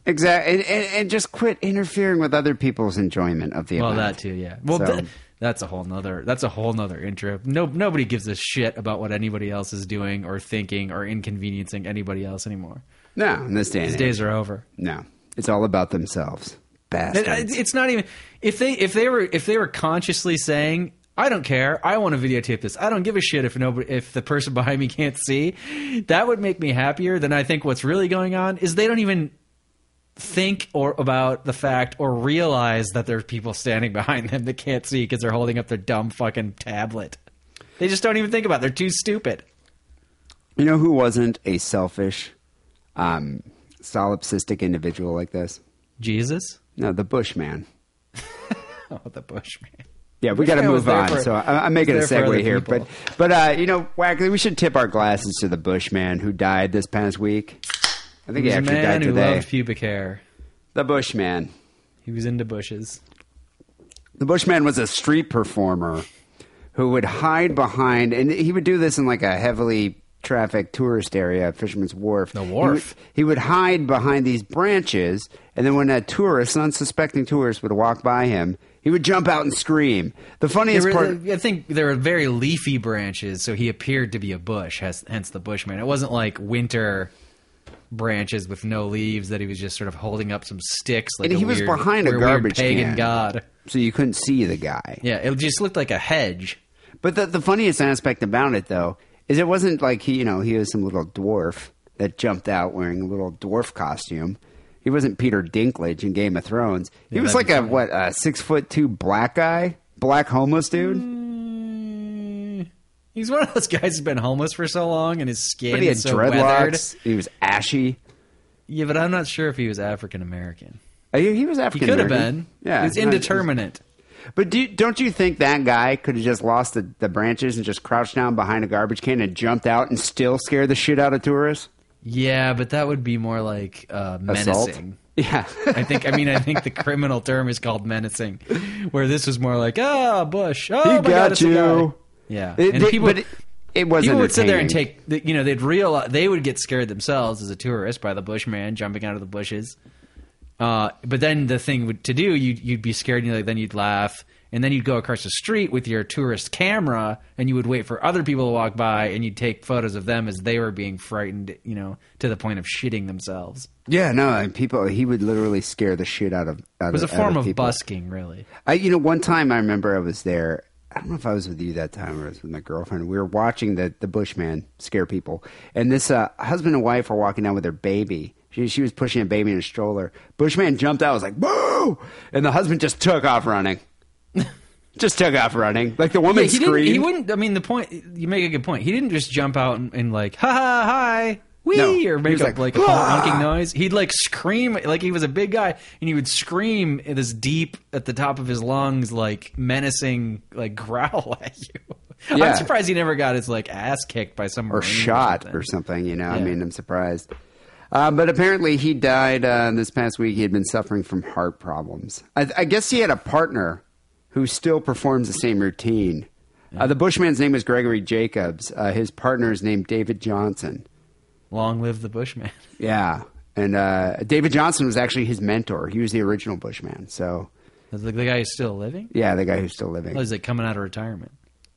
Exactly. And, and, and just quit interfering with other people's enjoyment of the Well, event. that too, yeah. Well, So- that, that's a whole nother. That's a whole nother intro. No, nobody gives a shit about what anybody else is doing or thinking or inconveniencing anybody else anymore. No, in this day These days are over. No. It's all about themselves. Uh, Bastards. It's not even if they if they were if they were consciously saying I don't care I want to videotape this I don't give a shit if nobody if the person behind me can't see that would make me happier than I think what's really going on is they don't even think or about the fact or realize that there's people standing behind them that can't see because they're holding up their dumb fucking tablet. They just don't even think about it. They're too stupid. You know who wasn't a selfish, um, solipsistic individual like this? Jesus? No, the Bushman. Oh, the Bushman. Yeah, we got to move on. for- so I, I'm making a was there for segue here, people. but but uh, you know, Wackerle, we should tip our glasses to the Bushman who died this past week. I think He he, actually man died who today. loved pubic hair. The Bushman. He was into bushes. The Bushman was a street performer who would hide behind, and he would do this in like a heavily trafficked tourist area, Fisherman's Wharf. The He wharf. would, he would hide behind these branches, and then when a tourist, unsuspecting tourist, would walk by him, he would jump out and scream. The funniest were- part. I think there were very leafy branches, so he appeared to be a bush, hence the bushman. It wasn't like winter branches with no leaves that he was just sort of holding up some sticks. Like And a he was weird- behind a weird garbage pagan can. god. so you couldn't see the guy. Yeah, it just looked like a hedge. But the, the funniest aspect about it, though, is it wasn't like he, you know, he was some little dwarf that jumped out wearing a little dwarf costume. He wasn't Peter Dinklage in Game of Thrones. He Yeah, was like a funny. what, a six foot two black guy, black homeless dude. Mm, He's one of those guys who's been homeless for so long and his skin But he had is so weathered. He was ashy. Yeah, but I'm not sure if he was African American. Uh, He, he was He African. could have been. Yeah, it's indeterminate. But do, don't you think that guy could have just lost the, the branches and just crouched down behind a garbage can and jumped out and still scared the shit out of tourists? Yeah, but that would be more like uh, Assault? menacing. Yeah. I think. I mean, I think the criminal term is called menacing, where this was more like, "Ah, Bush, oh He my got God, you." Guy." Yeah, It- and they- people, but it, it was people would sit there and take, you know, they'd realize they would get scared themselves as a tourist by the Bushman jumping out of the bushes, Uh, but then the thing would, to do, you'd, you'd be scared, and you'd, then you'd laugh, and then you'd go across the street with your tourist camera, and you would wait for other people to walk by, and you'd take photos of them as they were being frightened, you know, to the point of shitting themselves. Yeah, no, and people. He would literally scare the shit out of. Out It was a of, out form of people. busking, really. I, you know, one time I remember I was there. I don't know if I was with you that time or I was with my girlfriend. We were watching the the Bushman scare people, and this uh, husband and wife were walking down with their baby. She, she was pushing a baby in a stroller. Bushman jumped out, and was like "boo!" and the husband just took off running. just took off running, like the woman Yeah, he, screamed. he wouldn't. I mean, the point you make a good point. He didn't just jump out and, and like, ha ha, hi, wee, No, or make like, like, a honking noise. He'd like scream like he was a big guy, and he would scream in this deep at the top of his lungs, like menacing, like growl at you. Yeah. I'm surprised he never got his like ass kicked by some or shot something. or something. You know, I mean, I'm surprised. Uh, but apparently, he died uh, this past week. He had been suffering from heart problems. I, I guess he had a partner who still performs the same routine. Uh, the Bushman's name was Gregory Jacobs. Uh, his partner is named David Johnson. Long live the Bushman. Yeah, and uh, David Johnson was actually his mentor. He was the original Bushman. So, the, the guy who's still living. yeah, the guy who's still living. Oh, he's like coming out of retirement.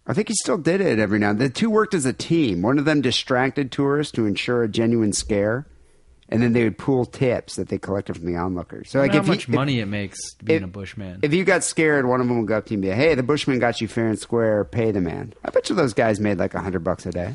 I think he still did it every now and then. The two worked as a team. One of them distracted tourists to ensure a genuine scare, and then they would pool tips that they collected from the onlookers. So, like, how if you- much money it makes being if- a Bushman. If you got scared, one of them would go up to you and be like, "Hey, the Bushman got you fair and square. Pay the man." I bet you those guys made like a hundred bucks a day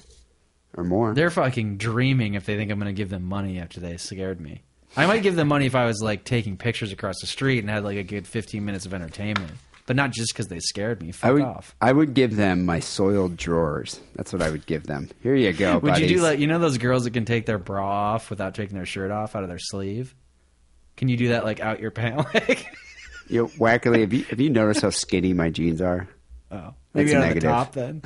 or more. They're fucking dreaming if they think I'm going to give them money after they scared me. I might give them money if I was like taking pictures across the street and had like a good 15 minutes of entertainment, but not just because they scared me. Fuck I would, off. I would give them my soiled drawers. That's what I would give them. Here you go, Would buddies. you do like you know those girls that can take their bra off without taking their shirt off out of their sleeve? Can you do that like out your pant leg? Yo, Wackerle, have you, have you noticed how skinny my jeans are? oh, maybe That's negative. the top then.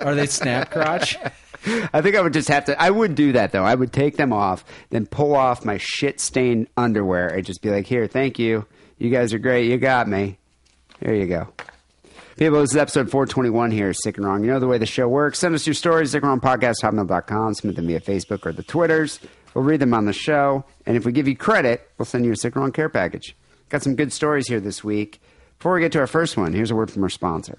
Are they snap crotch? I think I would just have to. I would do that though. I would take them off, then pull off my shit stained underwear, and just be like, "Here, thank you. You guys are great. You got me. There you go." People, this is episode 421 here, Sick and Wrong. You know the way the show works. Send us your stories, sickandwrongpodcast.hotmail.com. Submit them via Facebook or the Twitters. We'll read them on the show. And if we give you credit, we'll send you a Sick and Wrong care package. Got some good stories here this week. Before we get to our first one, here's a word from our sponsor.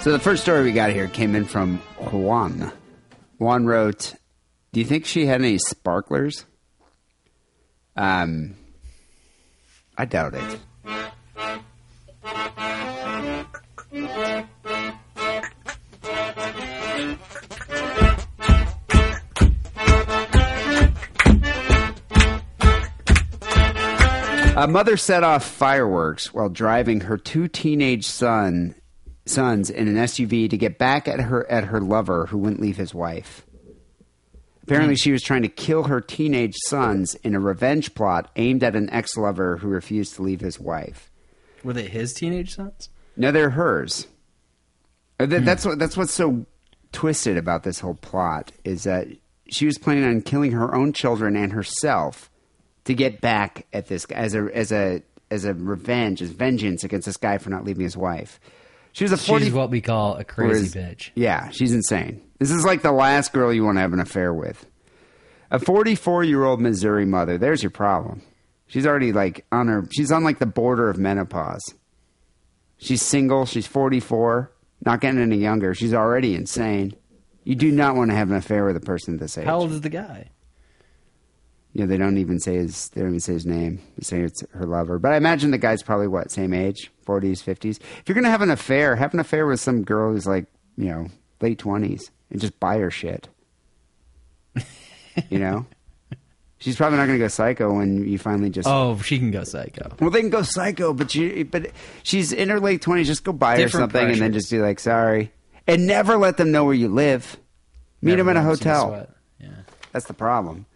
So the first story we got here came in from Juan. Juan wrote, "Do you think she had any sparklers?" Um, I doubt it. A mother set off fireworks while driving her two teenage son sons in an SUV to get back at her at her lover who wouldn't leave his wife. Apparently, she was trying to kill her teenage sons in a revenge plot aimed at an ex-lover who refused to leave his wife. Were they his teenage sons? No, they're hers. Uh, That's what that's what's so twisted about this whole plot is that she was planning on killing her own children and herself to get back at this guy as a as a as a revenge, as vengeance against this guy for not leaving his wife. She was a forty. She's what we call a crazy bitch. Yeah, she's insane. This is like the last girl you want to have an affair with. A 44 year old Missouri mother. There's your problem. She's already like on her. She's on like the border of menopause. She's single. She's 44. Not getting any younger. She's already insane. You do not want to have an affair with a person this age. How old is the guy? Yeah, they don't even say his. They don't even say his name. They say it's her lover. But I imagine the guy's probably what same age, forties, fifties. If you're gonna have an affair, have an affair with some girl who's like you know late twenties and just buy her shit. you know, she's probably not gonna go psycho when you finally just. Oh, she can go psycho. Well, they can go psycho, but you, but she's in her late twenties. Just go buy her Different something and then just be like, sorry, and never let them know where you live. Meet them in a hotel. Yeah. That's the problem.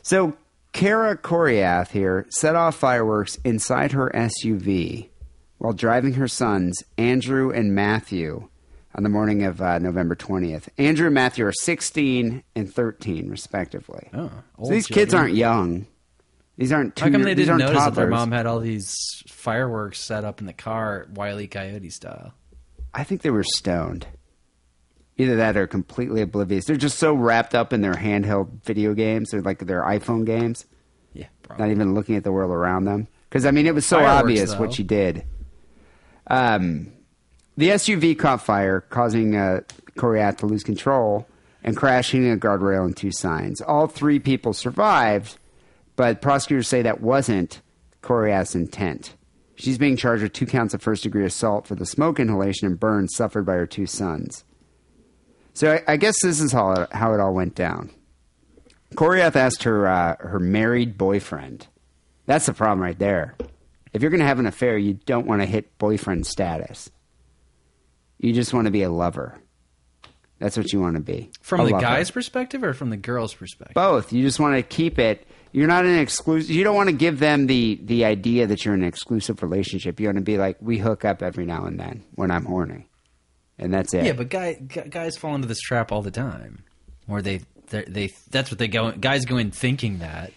So Kara Coriath here set off fireworks inside her SUV while driving her sons, Andrew and Matthew, on the morning of uh, November 20th. Andrew and Matthew are 16 and 13, respectively. Oh, so these kids aren't young. These aren't two How come they didn't notice that their mom had all these fireworks set up in the car, Wiley Coyote style? I think they were stoned. Either that or completely oblivious. They're just so wrapped up in their handheld video games or like their iPhone games, Yeah, not even looking at the world around them. Because I mean, it was so Fireworks, obvious though. what she did. Um, the SUV caught fire, causing uh, Coriat to lose control and crashing a guardrail and two signs. All three people survived, but prosecutors say that wasn't Coriat's intent. She's being charged with two counts of first degree assault for the smoke inhalation and burns suffered by her two sons. So I, I guess this is how it, how it all went down. Coriath asked her uh, her married boyfriend. That's the problem right there. If you're going to have an affair, you don't want to hit boyfriend status. You just want to be a lover. That's what you want to be. From A the lover. guy's perspective or from the girl's perspective? both. You just want to keep it. You're not an exclusive. You don't want to give them the the idea that you're in an exclusive relationship. You want to be like, we hook up every now and then when I'm horny, and that's it. Yeah, but guy, gu- guys fall into this trap all the time, where they they they that's what they go. Guys go in thinking that,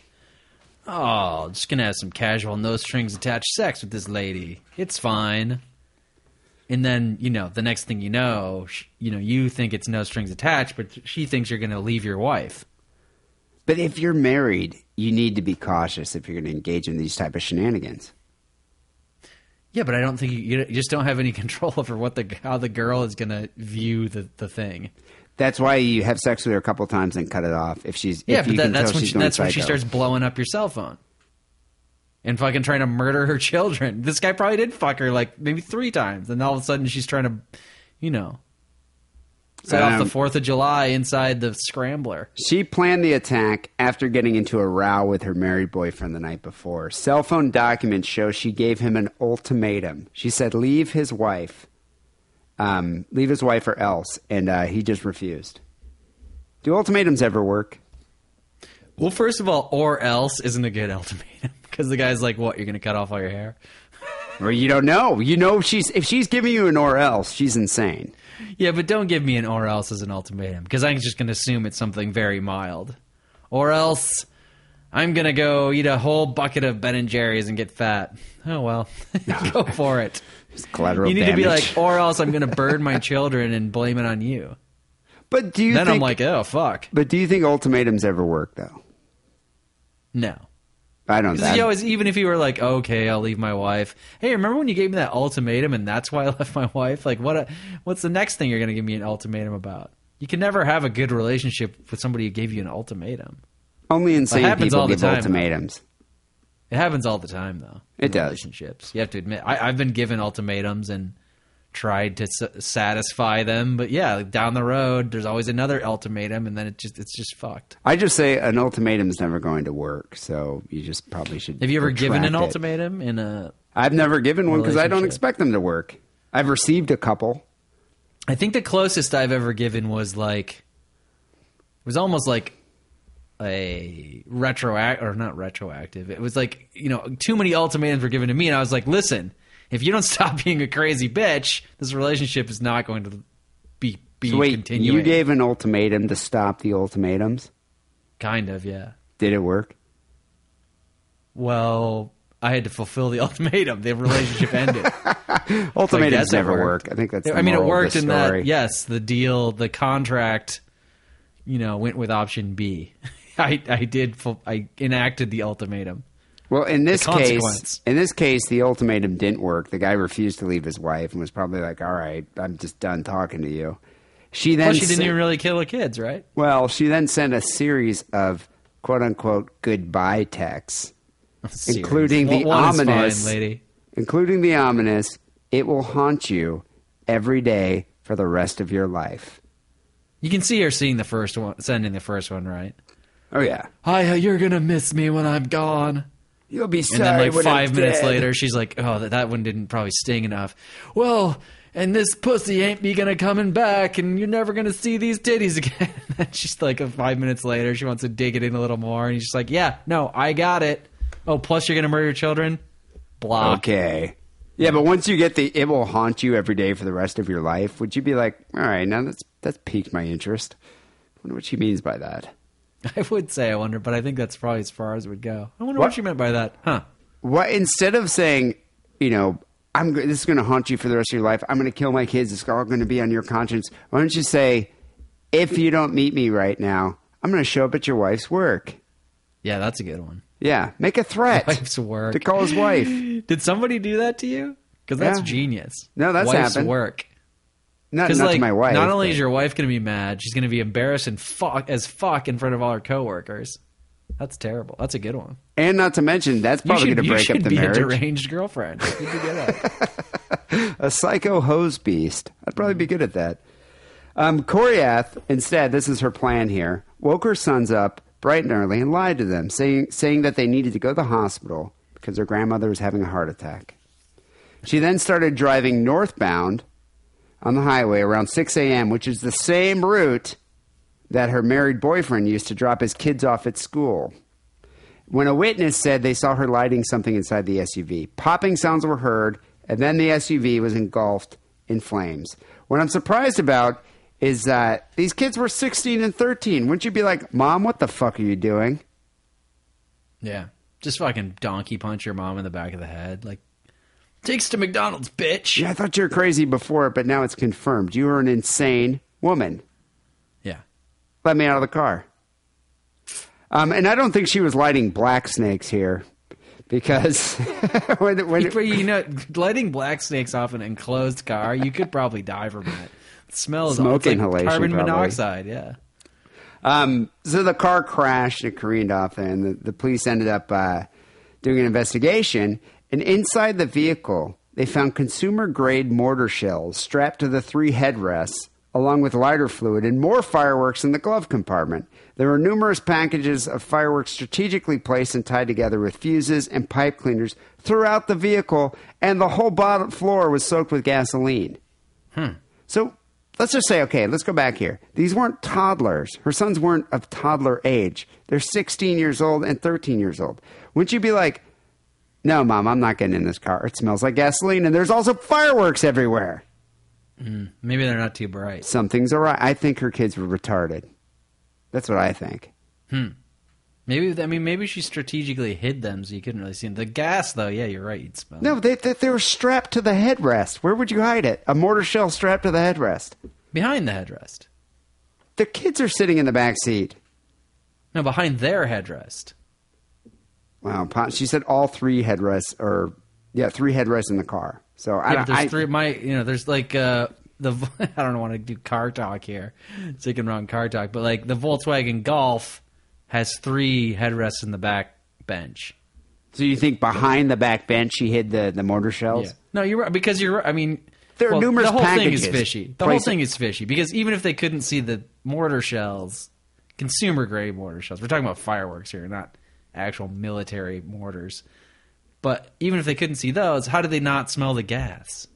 oh, just gonna have some casual, no strings attached sex with this lady. It's fine. And then you know the next thing you know, sh- you know you think it's no strings attached, but she thinks you're gonna leave your wife. But if you're married, you need to be cautious if you're going to engage in these type of shenanigans. Yeah, but I don't think you, you just don't have any control over what the how the girl is gonna view the the thing. That's why you have sex with her a couple times and cut it off if she's Yeah, if but you that, can that's tell when she, that's when she starts blowing up your cell phone and fucking trying to murder her children. This guy probably did fuck her like maybe three times, and all of a sudden she's trying to, you know, set off Um, the Fourth of July inside the scrambler. She planned the attack after getting into a row with her married boyfriend the night before. Cell phone documents show she gave him an ultimatum. She said, "Leave his wife, um, leave his wife or else," and uh, he just refused. Do ultimatums ever work? Well, first of all, or else isn't a good ultimatum because the guy's like, "What? You're gonna cut off all your hair?" Or you don't know. You know if she's if she's giving you an or else, she's insane. Yeah, but don't give me an or else as an ultimatum because I'm just going to assume it's something very mild. Or else I'm going to go eat a whole bucket of Ben and Jerry's and get fat. Oh well, go for it. It's collateral You need to be like, or else I'm going to burn my children and blame it on you. but do you then think? I'm like, oh fuck, but do you think ultimatums ever work though? no. I don't. Because you always, even if you were like, okay, I'll leave my wife. Hey, remember when you gave me that ultimatum and that's why I left my wife? Like, what? A, what's the next thing you're going to give me an ultimatum about? You can never have a good relationship with somebody who gave you an ultimatum. only insane people give ultimatums. It happens all the time, though. It in does. Relationships. You have to admit, I, I've been given ultimatums and tried to s- satisfy them, but yeah, like, down the road, there's always another ultimatum, and then it just it's just fucked. I just say an ultimatum is never going to work, so you just probably should. Have you ever given an it. ultimatum in a? I've never given one because I don't expect them to work. I've received a couple. I think the closest I've ever given was like it was almost like a retroact or not retroactive. It was like you know too many ultimatums were given to me, and I was like, listen, if you don't stop being a crazy bitch, this relationship is not going to be be So wait, continuing. you gave an ultimatum to stop the ultimatums. kind of yeah. Did it work? Well, I had to fulfill the ultimatum. The relationship ended. Ultimatums guess never worked. work. I think that's. The I mean, it worked in that. Yes, the deal, the contract, you know, went with option B. I I did. I enacted the ultimatum. Well, in this case, in this case, the ultimatum didn't work. The guy refused to leave his wife and was probably like, "All right, I'm just done talking to you." She then Plus, she didn't even really kill the kids, right? well, she then sent a series of quote unquote goodbye texts, including the one fine, ominous, lady. including the ominous. It will haunt you every day for the rest of your life. You can see her seeing the first one, sending the first one, right? Oh yeah, Hiya, you're gonna miss me when I'm gone. you'll be sorry. And then, like when five I'm minutes dead. later, she's like, "Oh, that, that one didn't probably sting enough." Well, and this pussy ain't be gonna coming back, and you're never gonna see these titties again. and she's like, uh, five minutes later, she wants to dig it in a little more, and he's just like, yeah, no, I got it. Oh, plus you're gonna murder your children. Block. Okay. Yeah, but once you get the, it will haunt you every day for the rest of your life. Would you be like, all right, now that's that's piqued my interest? I wonder what she means by that. I would say I wonder, but I think that's probably as far as it would go. I wonder What? what she meant by that, huh? What instead of saying, you know, I'm go- this is going to haunt you for the rest of your life. I'm going to kill my kids. It's all going to be on your conscience. Why don't you say, if you don't meet me right now, I'm going to show up at your wife's work. Yeah, that's a good one. Yeah, make a threat Wife's work. to call his wife. Did somebody do that to you? Because that's Yeah. genius. No, that's Wife's happened. work. Not, not like, to my wife. not only but- is your wife going to be mad, she's going to be embarrassed and fuck as fuck in front of all her coworkers. That's terrible. That's a good one. and not to mention that's probably going to break up the be marriage. a deranged girlfriend. You'd be good a psycho hose beast. I'd probably be good at that. Um, Coriath, instead, this is her plan here, woke her sons up bright and early and lied to them, saying, saying that they needed to go to the hospital because their grandmother was having a heart attack. She then started driving northbound on the highway around 6 a.m., which is the same route that her married boyfriend used to drop his kids off at school. When a witness said they saw her lighting something inside the SUV, popping sounds were heard, and then the SUV was engulfed in flames. What I'm surprised about is that these kids were 16 and 13. Wouldn't you be like, Mom, what the fuck are you doing? yeah. Just fucking donkey punch your mom in the back of the head. Like, takes to McDonald's, bitch. Yeah, I thought you were crazy before, but now it's confirmed. You were an insane woman. Yeah. Let me out of the car. Um, and I don't think she was lighting black snakes here because when, when, But you know, lighting black snakes off an enclosed car, you could probably die from it. The smell is Smoke like inhalation, carbon probably. monoxide. Yeah. Um, so the car crashed and careened off, and the, the police ended up uh, doing an investigation. And inside the vehicle, they found consumer grade mortar shells strapped to the three headrests, along with lighter fluid and more fireworks in the glove compartment. There were numerous packages of fireworks strategically placed and tied together with fuses and pipe cleaners throughout the vehicle, and the whole bottom floor was soaked with gasoline. Hmm. So let's just say, okay, let's go back here. These weren't toddlers. Her sons weren't of toddler age. They're 16 years old and 13 years old. Wouldn't you be like, no, mom, I'm not getting in this car. It smells like gasoline, and there's also fireworks everywhere. Maybe they're not too bright. Something's awry. I think her kids were retarded. That's what I think. Hmm. Maybe I mean maybe she strategically hid them so you couldn't really see them. The gas though, yeah, you're right. You'd smell. No, they, they, they were strapped to the headrest. Where would you hide it? A mortar shell strapped to the headrest. behind the headrest. The kids are sitting in the back seat. No, behind their headrest. Wow, she said all three headrests, or yeah, three headrests in the car. So I, Yeah, but there's I, three. My, you know, there's like uh, the. I don't want to do car talk here, taking wrong car talk, but like the Volkswagen Golf has three headrests in the back bench. So you think behind the back bench she hid the, the mortar shells? Yeah. No, you're right because you're. right. I mean, There are well, numerous The whole thing is fishy. The Place- whole thing is fishy because even if they couldn't see the mortar shells, consumer grade mortar shells. We're talking about fireworks here, not actual military mortars. But even if they couldn't see those, how did they not smell the gas?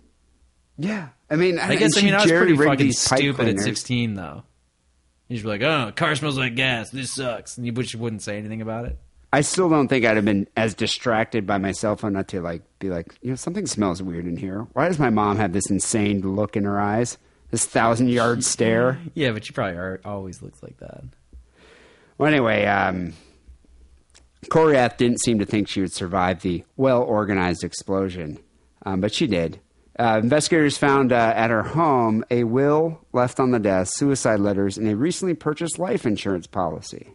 Yeah. I mean, I guess I mean I was pretty fucking stupid at 16 though. You just be like, oh, car smells like gas. This sucks, and you but you wouldn't say anything about it. I still don't think I'd have been as distracted by my cell phone not to like be like, you know, something smells weird in here. Why does my mom have this insane look in her eyes? This thousand yard stare. Yeah, but she probably are, always looks like that. Well, anyway, um, Coriath didn't seem to think she would survive the well organized explosion, um, but she did. Uh, investigators found uh, at her home a will left on the desk, suicide letters, and a recently purchased life insurance policy.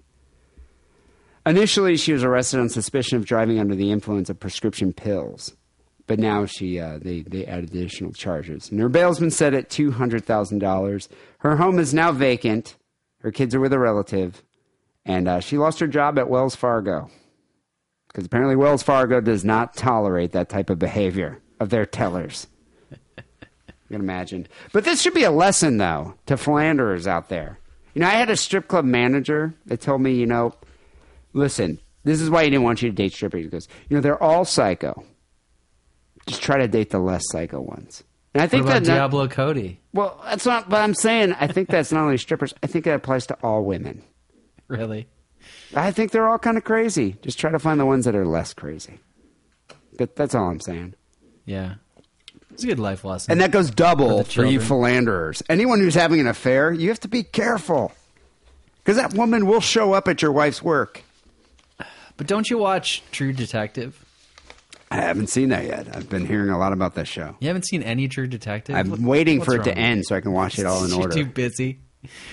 Initially, she was arrested on suspicion of driving under the influence of prescription pills, but now she uh, they they added additional charges, and her bail's been set at two hundred thousand dollars. Her home is now vacant. Her kids are with a relative, and uh, she lost her job at Wells Fargo because apparently Wells Fargo does not tolerate that type of behavior of their tellers. You can imagine. But this should be a lesson, though, to philanderers out there. You know, I had a strip club manager that told me, you know, listen, this is why he didn't want you to date strippers. He goes, you know, they're all psycho. Just try to date the less psycho ones. And I What think about that not- Diablo Cody? well, that's not. But I'm saying I think that's not only strippers. I think that applies to all women. Really? I think they're all kind of crazy. Just try to find the ones that are less crazy. But that's all I'm saying. Yeah. It's a good life lesson. And that goes double For for, you philanderers. Anyone who's having an affair, you have to be careful. Because that woman will show up at your wife's work. but don't you watch True Detective? I haven't seen that yet. I've been hearing a lot about that show. You haven't seen any True Detective? I'm waiting what's for it to end so I can watch it all in You're order. too busy.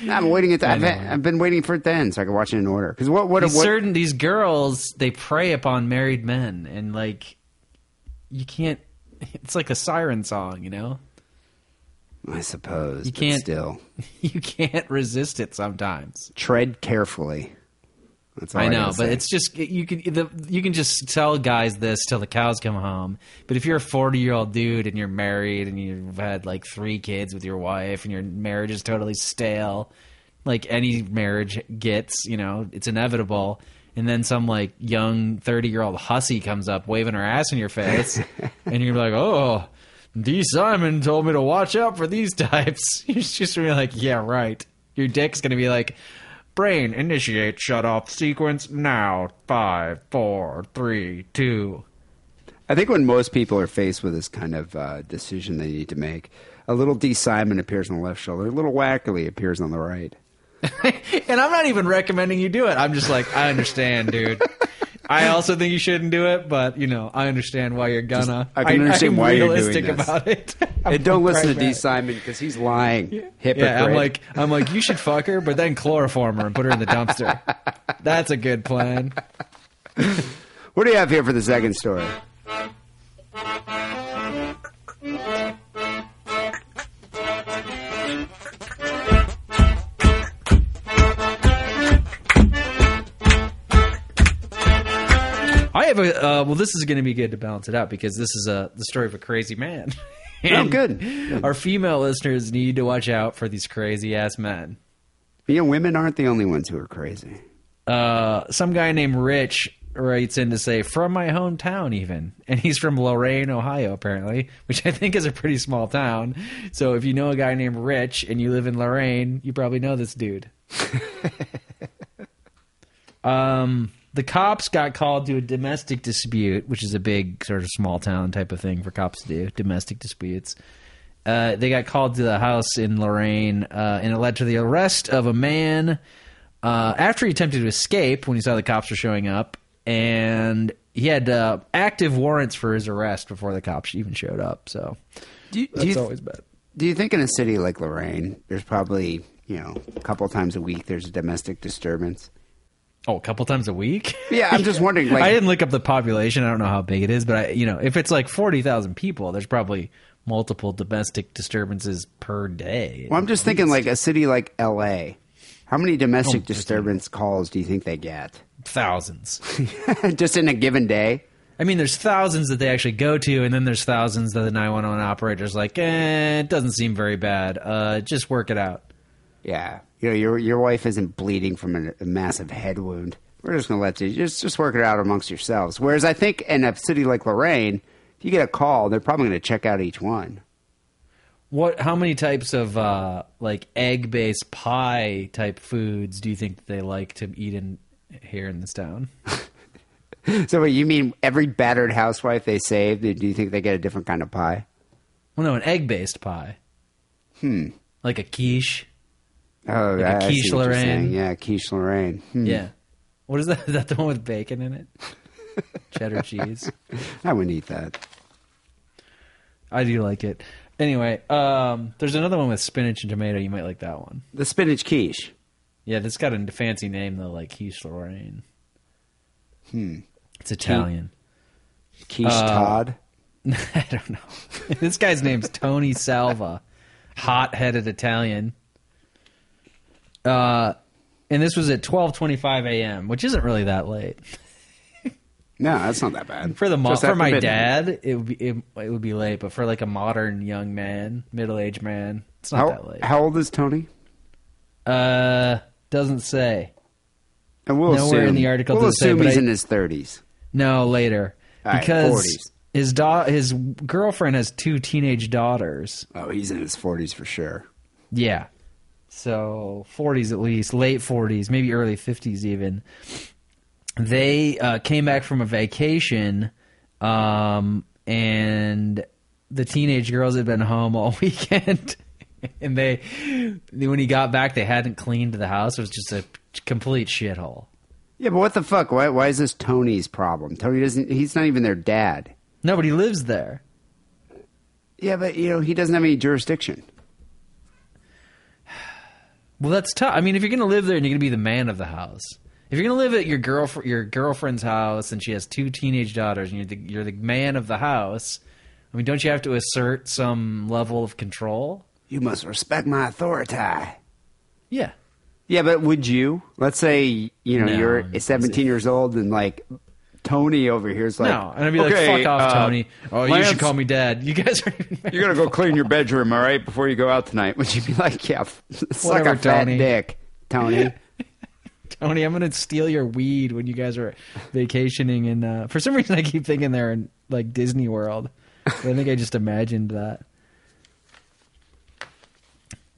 I'm waiting. It. I I've. I've been waiting for it then so I can watch it in order. Because what? What? These what certain these girls they prey upon married men and like you can't. It's like a siren song, you know. I suppose. You can't- Still, You can't resist it sometimes. tread carefully. I, know, but say. it's just you can the, you can just tell guys this till the cows come home. But if you're a 40 year old dude and you're married and you've had like three kids with your wife and your marriage is totally stale, like any marriage gets, you know, it's inevitable. And then some like young 30 year old hussy comes up waving her ass in your face, and you're like, oh. Dee Simon told me to watch out for these types. You're just gonna be like, yeah, right. Your dick's gonna be like, brain initiate shut off sequence now. Five, four, three, two. I think when most people are faced with this kind of uh, decision they need to make, a little Dee Simon appears on the left shoulder, a little Wackerle appears on the right. And I'm not even recommending you do it. I'm just like, I understand, dude. I also think you shouldn't do it, but you know, I understand why you're gonna. I can understand I'm why you're doing this. about it. And don't listen to Dee Simon because he's lying. Hypocrite. Yeah, I'm like, I'm like, you should fuck her, but then chloroform her and put her in the dumpster. That's a good plan. what do you have here for the second story? I have a uh, well. This is going to be good to balance it out because this is a the story of a crazy man. Oh, good. Good. Our female listeners need to watch out for these crazy ass men. You know, women aren't the only ones who are crazy. Uh, some guy named Rich writes in to say from my hometown even, and he's from Lorain, Ohio, apparently, which I think is a pretty small town. So if you know a guy named Rich and you live in Lorain, you probably know this dude. Um, the cops got called to a domestic dispute, which is a big sort of small town type of thing for cops to do domestic disputes. Uh, they got called to the house in Lorain, uh, and it led to the arrest of a man uh, after he attempted to escape when he saw the cops were showing up, and he had uh, active warrants for his arrest before the cops even showed up. So Do you, do that's you, always bad. do you think in a city like Lorain, there's probably, you know, a couple times a week there's a domestic disturbance? Oh, a couple times a week. Yeah, I'm just wondering. Like, I didn't look up the population. I don't know how big it is, but I, you know, if it's like forty thousand people, there's probably multiple domestic disturbances per day. well, I'm just thinking like a city like L.A. How many domestic Oh, disturbance calls do you think they get? thousands. just in a given day? I mean, there's thousands that they actually go to, and then there's thousands that the 911 operator's like, eh, it doesn't seem very bad. Uh, just work it out. Yeah. You know, your your wife isn't bleeding from a, a massive head wound. We're just gonna let you just just work it out amongst yourselves. Whereas I think in a city like Lorain, if you get a call, they're probably gonna check out each one. What? How many types of uh, like egg-based pie type foods do you think they like to eat in here in this town? So what, you mean every battered housewife they save, do you think they get a different kind of pie? Well, no, an egg-based pie. Hmm. Like a quiche. Oh, Like a I see quiche Lorraine? Yeah, quiche Lorraine. Hmm. Yeah. What is that? Is that the one with bacon in it? Cheddar cheese. I wouldn't eat that. I do like it. Anyway, um, there's another one with spinach and tomato. You might like that one. The spinach quiche. Yeah, that's got a fancy name though, like quiche Lorraine. Hmm. It's Italian. Quiche Uh, Todd. I don't know. this guy's name's Tony Salva, hot-headed Italian. Uh, and this was at 12:25 a.m., which isn't really that late No, that's not that bad. for the mo- for my midnight. dad. It would be it, it would be late, but for like a modern young man, middle-aged man, it's not that How, late. how old is Tony? Uh, doesn't say. And we'll Nowhere assume, in the article we'll it say, assume he's I- in his thirties. No, later All right, because 40s. his da- his girlfriend has two teenage daughters. Oh, he's in his forties for sure. Yeah. So 40s at least, late 40s, maybe early 50s even. They uh, came back from a vacation, um, and the teenage girls had been home all weekend. and they, when he got back, they hadn't cleaned the house. It was just a complete shithole. Yeah, but what the fuck? Why, why is this Tony's problem? Tony doesn't. He's not even their dad. Nobody lives there. Yeah, but you know he doesn't have any jurisdiction. Well, that's tough. I mean, if you're going to live there and you're going to be the man of the house, if you're going to live at your girlfriend your girlfriend's house and she has two teenage daughters and you're the, you're the man of the house, I mean, don't you have to assert some level of control? You must respect my authority. Yeah. Yeah, but would you? Let's say you know No, you're 17 years old and like Tony over here is like, no, and I'd be like, "Fuck off, uh, Tony." Oh, you should call me Dad. You guys aren't even. You gotta go clean your bedroom, all right, before you go out tonight. Would you be like, yeah, suck Whatever, a fat Tony. dick, Tony? Tony, I'm gonna steal your weed when you guys are vacationing. And uh, for some reason, I keep thinking they're in like Disney World. But I think I just imagined that.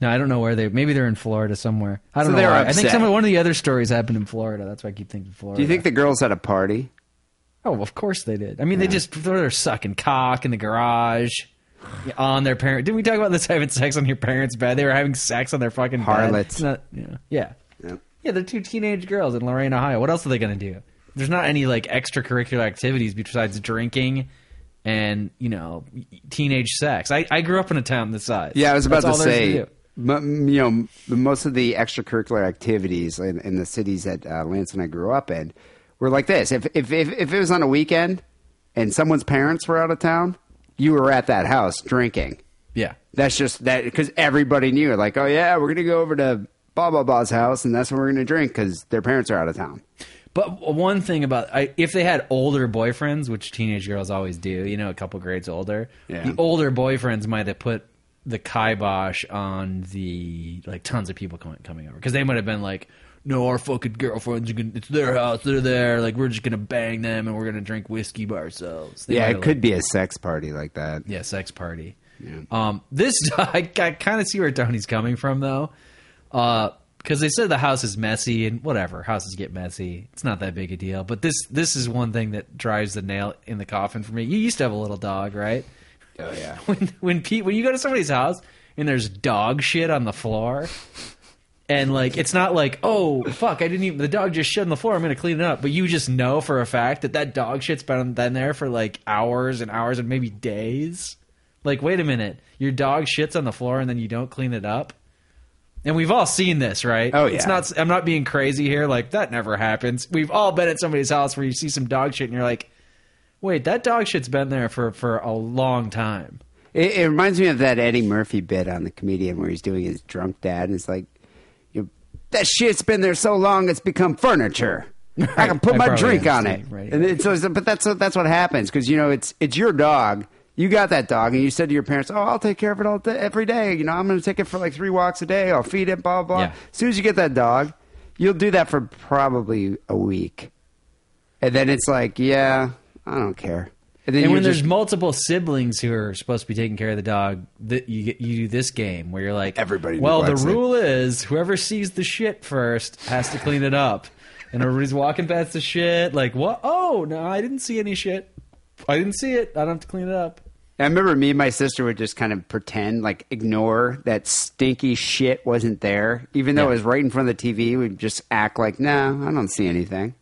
No, I don't know where they. Maybe they're in Florida somewhere. I don't So know. I think some of one of the other stories happened in Florida. That's why I keep thinking Florida. Do you think the girls had a party? Oh, of course they did. I mean, they just they're sucking cock in the garage on their parent. Didn't we talk about this having sex on your parents' bed? They were having sex on their fucking bed. Harlots. It's Not, yeah, yeah, Yep. yeah. They're two teenage girls in Lorain, Ohio. What else are they going to do? There's not any like extracurricular activities besides drinking and you know teenage sex. I, I grew up in a town this size. Yeah, I was about That's to say, do. m- you know, most of the extracurricular activities in, in the cities that uh, Lance and I grew up in were like this. If, if if if it was on a weekend and someone's parents were out of town, you were at that house drinking. Yeah, That's just that because everybody knew, like, oh yeah, we're gonna go over to blah blah blah's house, and that's when we're gonna drink because their parents are out of town. But one thing about I, if they had older boyfriends, which teenage girls always do, you know, a couple grades older, Yeah. the older boyfriends might have put the kibosh on the like tons of people coming coming over because they might have been like, no, our fucking girlfriends are gonna, it's their house, they're there, like we're just gonna bang them and we're gonna drink whiskey by ourselves. They yeah, it could like- be a sex party like that. yeah, sex party. Um, this I, I kind of see where Tony's coming from though, because they said the house is messy and whatever houses get messy. It's not that big a deal. But this this is one thing that drives the nail in the coffin for me. You used to have a little dog, right? Oh yeah. When when Pete when you go to somebody's house and there's dog shit on the floor. And like it's not like oh fuck I didn't even the dog just shit on the floor I'm gonna clean it up but you just know for a fact that that dog shit's been been there for like hours and hours and maybe days like, wait a minute, your dog shits on the floor and then you don't clean it up? And we've all seen this, right? Oh, yeah. It's not. I'm not being crazy here. Like that never happens. We've all been at somebody's house where you see some dog shit and you're like, wait, that dog shit's been there for for a long time. It, it reminds me of that Eddie Murphy bit on the comedian where he's doing his drunk dad. And it's like, that shit's been there so long it's become furniture. I can put I my drink on it. right. And it's, so, but that's that's what happens because you know it's it's your dog. You got that dog, and you said to your parents, "Oh, I'll take care of it all day, every day. You know, I'm going to take it for like three walks a day. I'll feed it, blah blah." Yeah. As soon as you get that dog, you'll do that for probably a week, and then it's like, "Yeah, I don't care." And then And you're when there's multiple siblings who are supposed to be taking care of the dog, that you you do this game where you're like, Everybody Well, the rule is whoever sees the shit first has to clean it up, and everybody's walking past the shit like, what? Oh no, I didn't see any shit. I didn't see it. I don't have to clean it up. I remember me and my sister would just kind of pretend, like ignore that stinky shit wasn't there, even though Yeah. it was right in front of the TV. We'd just act like, "No, I don't see anything."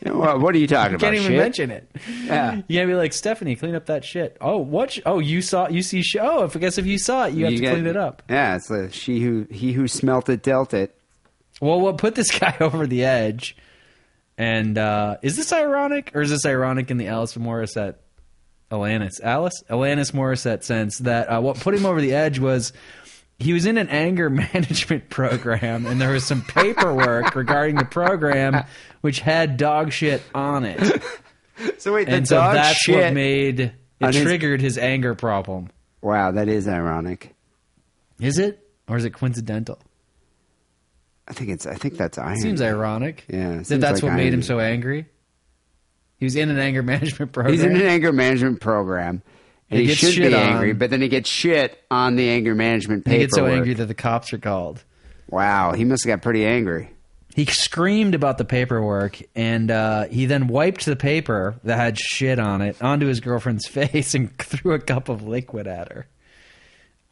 You know, what, are you talking about? You about? can't even shit? mention it. Yeah. You gotta be like Stephanie, clean up that shit. Oh, what? sh- Oh, you saw? You see? Sh- oh, I guess if you saw it, you have to get- clean it up. Yeah, it's a she who he who smelt it dealt it. Well, what put this guy over the edge? And uh, is this ironic, or is this ironic in the Alice Morissette, Alanis, Alice, Alanis Morissette sense that uh, what put him over the edge was he was in an anger management program, and there was some paperwork regarding the program which had dog shit on it, So wait, the and so dog that's shit. what made it on his- triggered his anger problem. wow, that is ironic. Is it, or is it coincidental? I think it's. I think that's irony. Seems ironic. Yeah, it that seems that's like what made him so angry. He was in an anger management program. He's in an anger management program, and He he, should be angry, on. but then he gets shit on the anger management paper. he gets so angry that the cops are called. wow, he must have got pretty angry. He screamed about the paperwork, and uh, he then wiped the paper that had shit on it onto his girlfriend's face and threw a cup of liquid at her.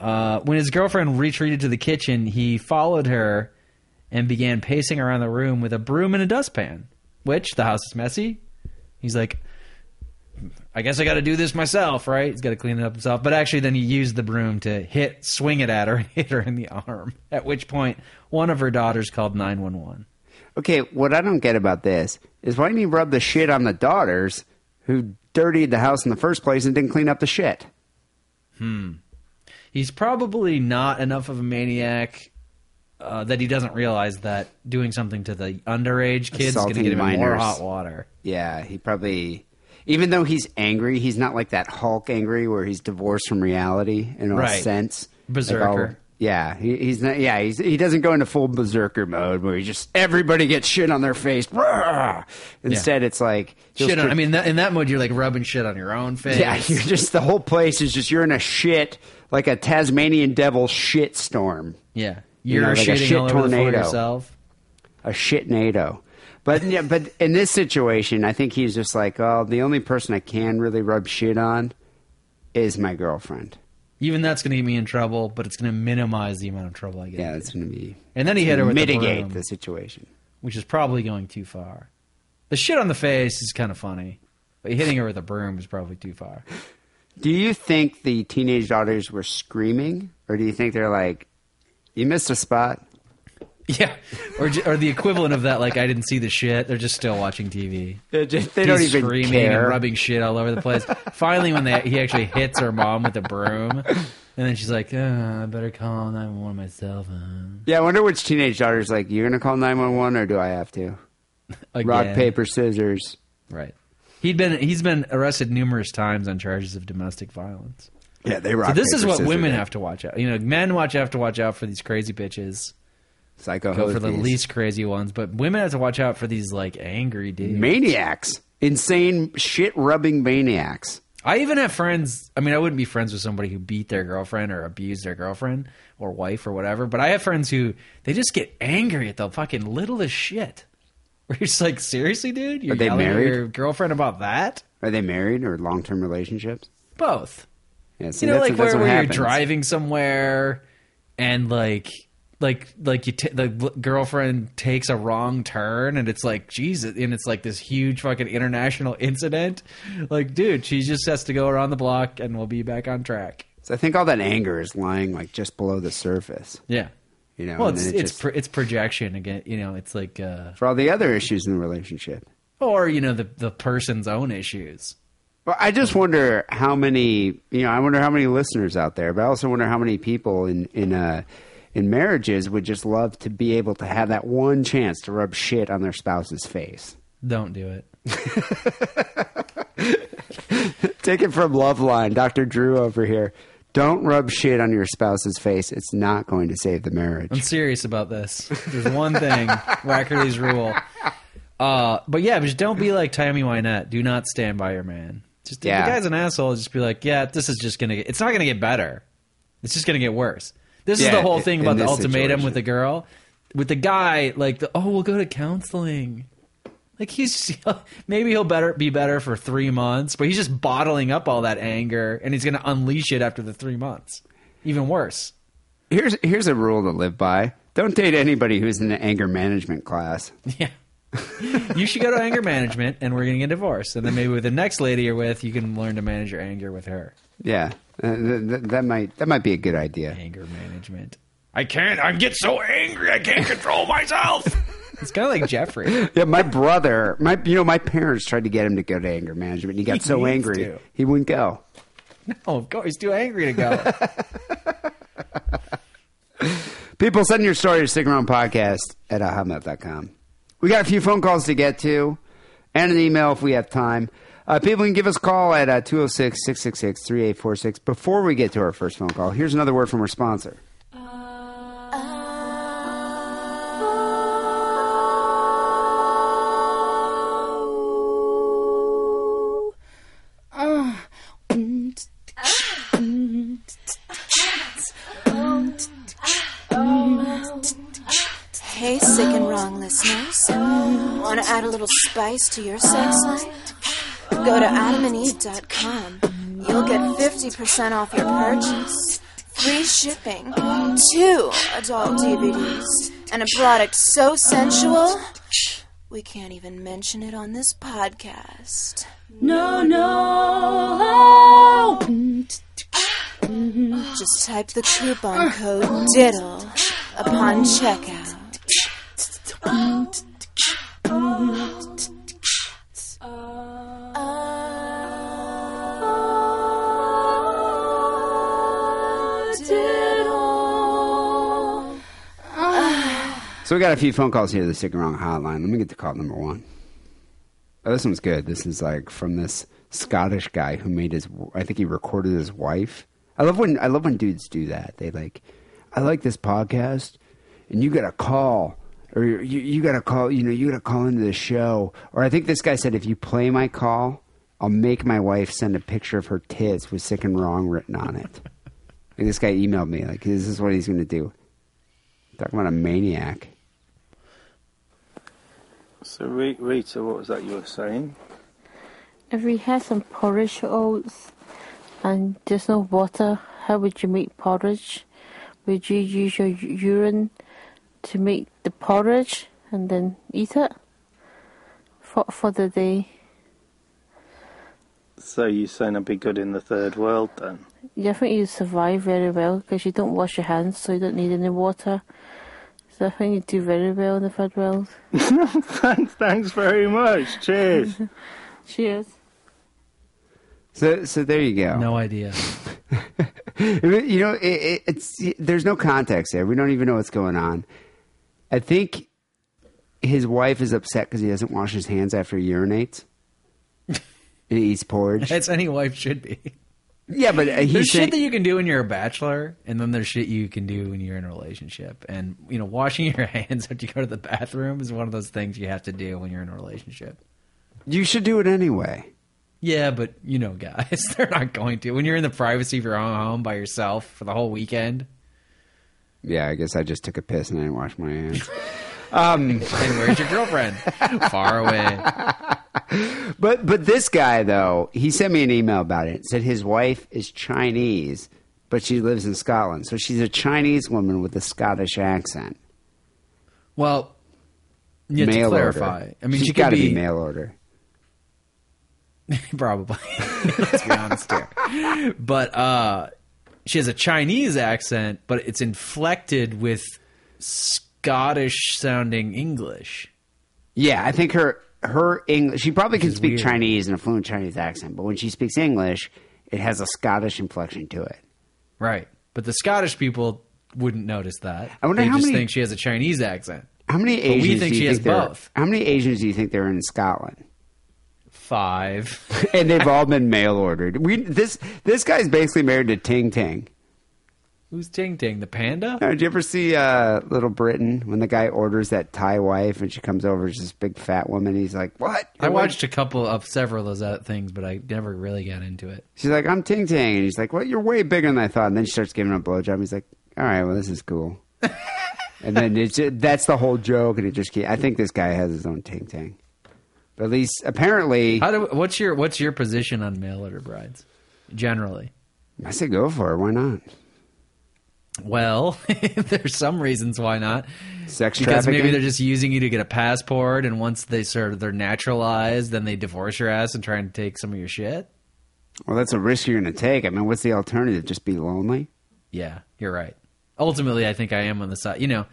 Uh, when his girlfriend retreated to the kitchen, he followed her and began pacing around the room with a broom and a dustpan. Which the house is messy. He's like, I guess I got to do this myself, right? He's got to clean it up himself. But actually, then he used the broom to hit, swing it at her, and hit her in the arm. At which point, one of her daughters called nine one one. Okay, what I don't get about this is why didn't he rub the shit on the daughters who dirtied the house in the first place and didn't clean up the shit? Hmm. He's probably not enough of a maniac uh, that he doesn't realize that doing something to the underage kids is going to get him more hot water. Yeah, he probably. Even though he's angry, he's not like that Hulk angry where he's divorced from reality in a Right. sense. Like Berserker. all- yeah, he, he's not. Yeah, he's, he doesn't go into full berserker mode where he just everybody gets shit on their face. Instead, it's like Shit on, I mean, that, in that mode, you're like rubbing shit on your own face. yeah, you're just the whole place is just you're in a shit like a Tasmanian devil shit storm, yeah. You You're know, like a shit all over tornado. yourself. a shit NATO. But yeah, but in this situation, I think he's just like, oh, the only person I can really rub shit on is my girlfriend. Even that's going to get me in trouble, but it's going to minimize the amount of trouble I get. Yeah, it's going to be And then he hit her with the mitigate broom. the situation. which is probably going too far. The shit on the face is kind of funny, but hitting her with a broom is probably too far. Do you think the teenage daughters were screaming, or do you think they're like, "You missed a spot"? Yeah, or or the equivalent of that, like I didn't see the shit. They're just still watching TV. They, just, they don't even screaming care. and rubbing shit all over the place. Finally, when they, he actually hits her mom with a broom, and then she's like, oh, "I better call nine one one myself." huh?" Yeah, I wonder which teenage daughter's like, "You're going to call nine one one, or do I have to?" Rock paper scissors. Right. He'd been he's been arrested numerous times on charges of domestic violence. Yeah, they rock. So this is what scissors women have to watch out. You know, men watch have to watch out for these crazy bitches. Psycho Go for the least crazy ones, but women have to watch out for these like angry dudes. maniacs, insane shit rubbing maniacs. I even have friends. I mean, I wouldn't be friends with somebody who beat their girlfriend or abused their girlfriend or wife or whatever. But I have friends who they just get angry at the fucking littlest shit. Where you're just like, seriously, dude, you're Are they married? your girlfriend about that? Are they married or long term relationships? Both. Yeah, you know, like where, where you're driving somewhere and like. Like, like you, t- the girlfriend takes a wrong turn, and it's like Jesus, and it's like this huge fucking international incident. Like, dude, she just has to go around the block, and we'll be back on track. So I think all that anger is lying like just below the surface. Yeah. You know, Well, it's it it's just- pro- it's projection again. You know, it's like uh, for all the other issues in the relationship. or you know the the person's own issues. Well, I just wonder how many, you know, I wonder how many listeners out there, but I also wonder how many people in in uh, in marriages would just love to be able to have that one chance to rub shit on their spouse's face. Don't do it. Take it from Loveline, Dr. Drew over here. Don't rub shit on your spouse's face. It's not going to save the marriage. I'm serious about this. There's one thing, Wackerle's rule. Uh, but yeah, just don't be like Tammy Wynette. Do not stand by your man. Just if Yeah. the guy's an asshole. Just be like, yeah, this is just gonna. get It's not gonna get better. It's just gonna get worse. This is the whole thing about the ultimatum situation. with the girl, with the guy. Like, the, oh, we'll go to counseling. Like he's maybe he'll better be better for three months, but he's just bottling up all that anger, and he's gonna unleash it after the three months. Even worse. Here's here's a rule to live by. Don't date anybody who's in the anger management class. Yeah. you should go to anger management and we're going to get divorced. And then maybe with the next lady you're with, you can learn to manage your anger with her. Yeah, uh, th- th- that might that might be a good idea. Anger management. I can't. I get so angry. I can't control myself. It's kind of like Jeffrey. Yeah, my brother, my you know, my parents tried to get him to go to anger management. And he got He so angry to. he wouldn't go. No, of course. He's too angry to go. People send your story to Sick and Wrong Podcast at hotmail.com. We got a few phone calls to get to and an email if we have time. Uh, people can give us a call at uh, 206 666 3846. Before we get to our first phone call, here's another word from our sponsor. Hey, sick and wrong listeners. Want to add a little spice to your sex life? Go to adamandeve.com. You'll get 50% off your purchase, free shipping, two adult DVDs, and a product so sensual, we can't even mention it on this podcast. No, no. Just type the coupon code DIDDLE upon checkout. So we got a few phone calls here to the Sick and Wrong hotline. Let me get to call number one. Oh, this one's good. This is like from this Scottish guy who made his. I think he recorded his wife. I love when I love when dudes do that. They like, I like this podcast, and you got to call, or you you got to call. You know, you got to call into the show. Or I think this guy said, if you play my call, I'll make my wife send a picture of her tits with sick and wrong written on it. and this guy emailed me like, this is what he's going to do. Talking about a maniac. So, Rita, what was that you were saying? If we had some porridge oats and there's no water, how would you make porridge? Would you use your urine to make the porridge and then eat it for for the day? So, you're saying I'd be good in the third world then? Yeah, I think you'd survive very well because you don't wash your hands, so you don't need any water. So I think you do very well in the third world. thanks, thanks very much. Cheers. Cheers. So, so there you go. No idea. you know, it, it, it's there's no context there. We don't even know what's going on. I think his wife is upset because he doesn't wash his hands after he urinates. and he eats porridge. That's any wife should be. Yeah, but uh, he's there's saying- shit that you can do when you're a bachelor, and then there's shit you can do when you're in a relationship. And you know, washing your hands after you go to the bathroom is one of those things you have to do when you're in a relationship. You should do it anyway. Yeah, but you know, guys, they're not going to. When you're in the privacy of your own home by yourself for the whole weekend. Yeah, I guess I just took a piss and I didn't wash my hands. um, and where's your girlfriend? Far away. But but this guy though, he sent me an email about it. Said his wife is Chinese, but she lives in Scotland, so she's a Chinese woman with a Scottish accent. Well, you have to clarify. order. I mean, she's she got to be, be mail order. probably. Let's be honest here. But uh, she has a Chinese accent, but it's inflected with Scottish sounding English. Yeah, I think her her English. She probably can speak weird. Chinese in a fluent Chinese accent, but when she speaks English, it has a Scottish inflection to it. Right. But the Scottish people wouldn't notice that. I wonder they how just many- think she has a Chinese accent. How many But Asians we think do you she has think there- both. How many Asians do you think there are in Scotland? Five. and they've all been mail ordered. We this this guy's basically married to Ting Ting. Who's Ting Ting? The panda? Did you ever see uh, Little Britain when the guy orders that Thai wife and she comes over as this big fat woman? He's like, "What?" I watched a couple of several of those things, but I never really got into it. She's like, "I'm Ting Ting," and he's like, "Well, you're way bigger than I thought." And then she starts giving him a blowjob. He's like, "All right, well, this is cool." and then it's that's the whole joke, and it just keep, I think this guy has his own Ting Ting. But at least apparently, How do, what's your what's your position on mail order brides? Generally, I say go for it. Why not? Well, there's some reasons why not. Sex because maybe they're just using you to get a passport, and once they sort of they're naturalized, then they divorce your ass and try and take some of your shit. Well, that's a risk you're going to take. I mean, what's the alternative? Just be lonely? Yeah, you're right. Ultimately, I think I am on the side. You know,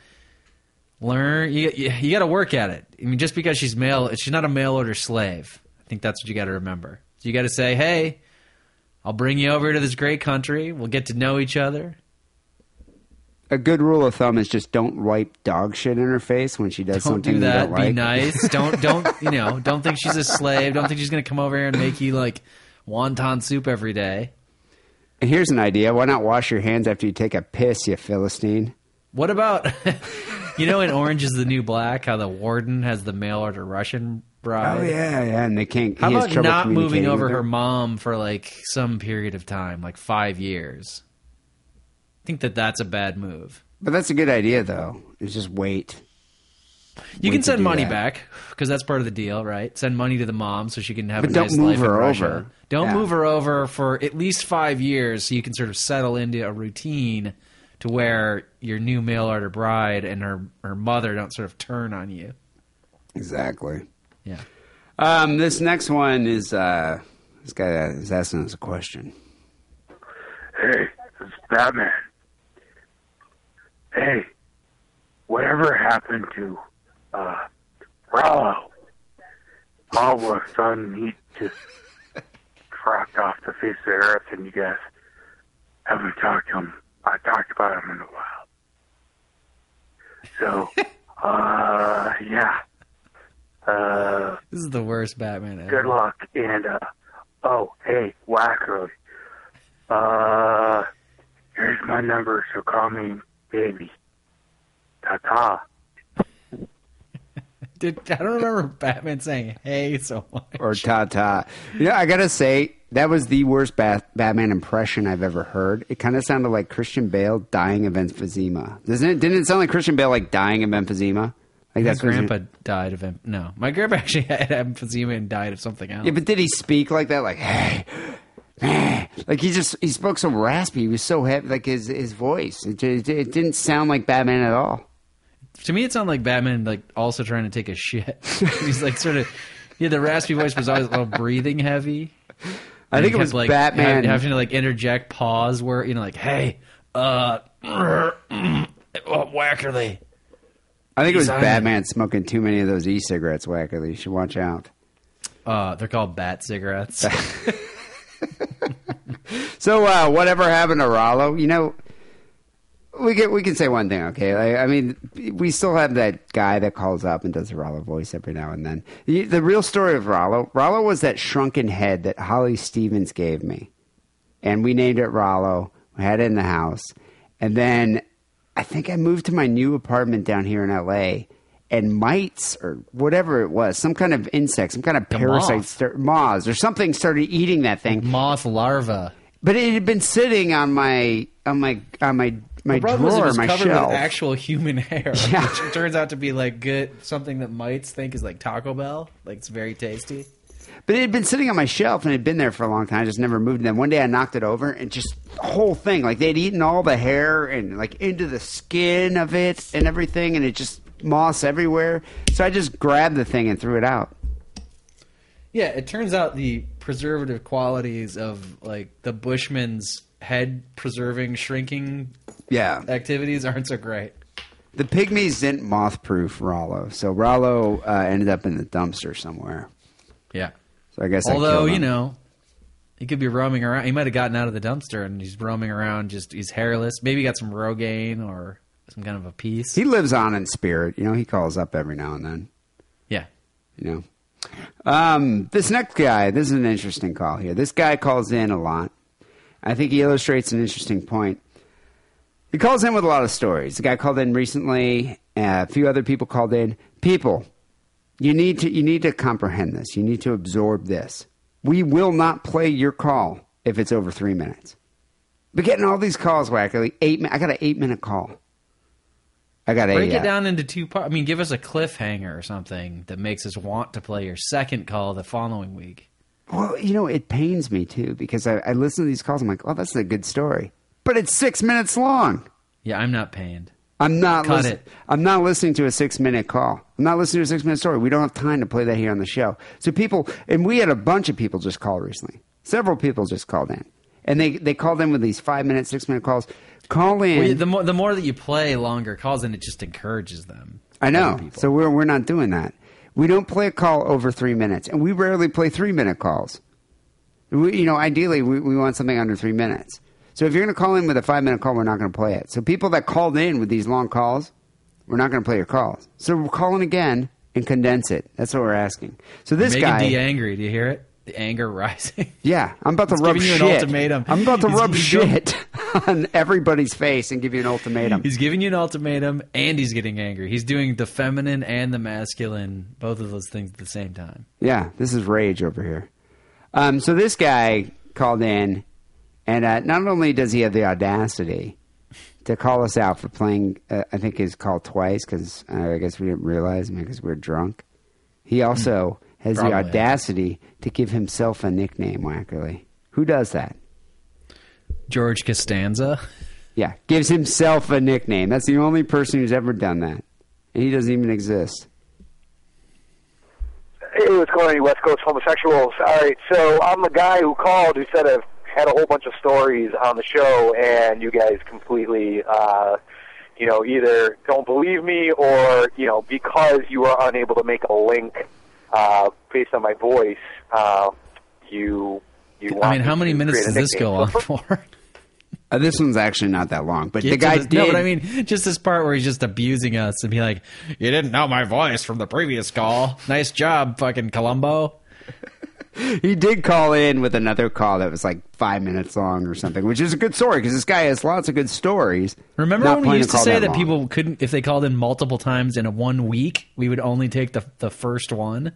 learn. You you, you got to work at it. I mean, just because she's mail, she's not a mail order slave. I think that's what you got to remember. So you got to say, hey, I'll bring you over to this great country. We'll get to know each other. A good rule of thumb is just don't wipe dog shit in her face when she does Don't something do that. you don't like. Be nice. Don't don't you know? Don't think she's a slave. Don't think she's gonna come over here and make you like wonton soup every day. And here's an idea: Why not wash your hands after you take a piss, you philistine? What about you know in Orange is the New Black how the warden has the mail order Russian bride? Oh yeah, yeah, and they can't. How he has about not moving over with her mom for like some period of time, like five years? I think that that's a bad move. But that's a good idea, though. Is just wait. You Wait can send money that. back because that's part of the deal, right? Send money to the mom so she can have But a don't nice move life her over. Don't Yeah. move her over for at least five years so you can sort of settle into a routine to where your new mail order bride and her her mother don't sort of turn on you. Exactly. Yeah. Um, this next one is uh, this guy is asking us a question. Hey, it's Batman. Hey, whatever happened to uh Rollo? All of a sudden he just dropped off the face of the earth and you guys haven't talked to him. I talked about him in a while. So uh yeah. Uh This is the worst Batman ever. good luck and uh oh hey Wackerle. Uh here's my number so call me baby. Ta ta. Dude, I don't remember Batman saying "Hey" so much. Or ta ta. Yeah, I gotta say that was the worst Bat- Batman impression I've ever heard. It kind of sounded like Christian Bale dying of emphysema. Doesn't it? Didn't it sound like Christian Bale like dying of emphysema? Like My that's what grandpa died of em- no. My grandpa actually had emphysema and died of something else. Yeah, but did he speak like that? Like, hey, hey. like he just he spoke so raspy. He was so heavy, like his his voice. It, just, it didn't sound like Batman at all. To me, it sounded like Batman, like also trying to take a shit. He's like sort of, yeah, the raspy voice was always a little breathing heavy. I think it was like, Batman. hav- having to like interject pause where you know, like, hey, uh, oh, Wackerle. I think it was Batman smoking too many of those e-cigarettes. Wackerle, you should watch out. Uh, they're called bat cigarettes. So uh, whatever happened to Rollo? You know, we can we can say one thing, okay? Like, I mean, we still have that guy that calls up and does a Rollo voice every now and then. The, the real story of Rollo, Rollo was that shrunken head that Holly Stevens gave me, and we named it Rollo. We had it in the house, and then I think I moved to my new apartment down here in L.A. And mites or whatever it was, some kind of insect, some kind of parasite, moth. start, moths or something started eating that thing. Moth larva. But it had been sitting on my on my on my my the drawer, was my covered shelf. with actual human hair, Yeah. which turns out to be like good something that mites think is like Taco Bell. Like it's very tasty. but it had been sitting on my shelf and it had been there for a long time. I just never moved. And then one day I knocked it over and just the whole thing, like they'd eaten all the hair and like into the skin of it and everything, and it just moss everywhere. So I just grabbed the thing and threw it out. Yeah, it turns out the preservative qualities of like the Bushman's head preserving shrinking Yeah, activities aren't so great. the pygmies didn't moth proof Rollo, so Rollo uh, ended up in the dumpster somewhere. Yeah. So I guess Although killed you know, he could be roaming around. He might have gotten out of the dumpster and he's roaming around. Just he's hairless. Maybe he got some Rogaine or some kind of a piece. he lives on in spirit. You know, he calls up every now and then. yeah. you know. Um, this next guy, this is an interesting call here. This guy calls in a lot. I think he illustrates an interesting point. He calls in with a lot of stories. The guy called in recently. Uh, a few other people called in. People, you need to you need to comprehend this. You need to absorb this. We will not play your call if it's over three minutes. But getting all these calls, Wackerle, eight. I got an eight minute call. I got a Break uh, it down into two parts. I mean, give us a cliffhanger or something that makes us want to play your second call the following week. Well, you know, it pains me too because I, I listen to these calls. I'm like, oh, that's a good story, but it's six minutes long. Yeah, I'm not pained. I'm not. Cut listen- it. I'm not listening to a six minute call. I'm not listening to a six minute story. We don't have time to play that here on the show. So people, and we had a bunch of people just call recently. Several people just called in, and they they called in with these five minute, six minute calls. Call in. Well, the more the more that you play longer calls, and it just encourages them. I know. So we're we're not doing that. We don't play a call over three minutes, and we rarely play three minute calls. We, you know, ideally, we, we want something under three minutes. So if you're going to call in with a five minute call, we're not going to play it. So people that called in with these long calls, we're not going to play your calls. So we're calling again and condense it. That's what we're asking. So this Making guy, D angry. Do you hear it? The anger rising. yeah, I'm about to He's rub giving you an shit. ultimatum. I'm about to He's- rub he's shit on everybody's face and give you an ultimatum. He's giving you an ultimatum, and he's getting angry. He's doing the feminine and the masculine, both of those things at the same time. Yeah, this is rage over here. Um, so this guy called in, and uh, not only does he have the audacity to call us out for playing. Uh, I think his called twice because uh, I guess we didn't realize because we were drunk. He also has the. Probably. audacity to give himself a nickname. Wackerle, who does that? George Costanza. Yeah, gives himself a nickname. That's the only person who's ever done that, and he doesn't even exist. Hey, what's going on, you West Coast homosexuals? All right, so I'm the guy who called who said I've had a whole bunch of stories on the show, and you guys completely, uh, you know, either don't believe me or, you know, because you are unable to make a link uh, based on my voice, uh, you you. Want I mean, how many minutes does this go on for? Uh, this one's actually not that long, but Get the to guy the- did. No, but I mean, just this part where he's just abusing us and be like, "You didn't know my voice from the previous call. Nice job, fucking Columbo." He did call in with another call that was like five minutes long or something, which is a good story because this guy has lots of good stories. Remember Not when we used to call say that, long. people couldn't, if they called in multiple times in a one week, we would only take the the first one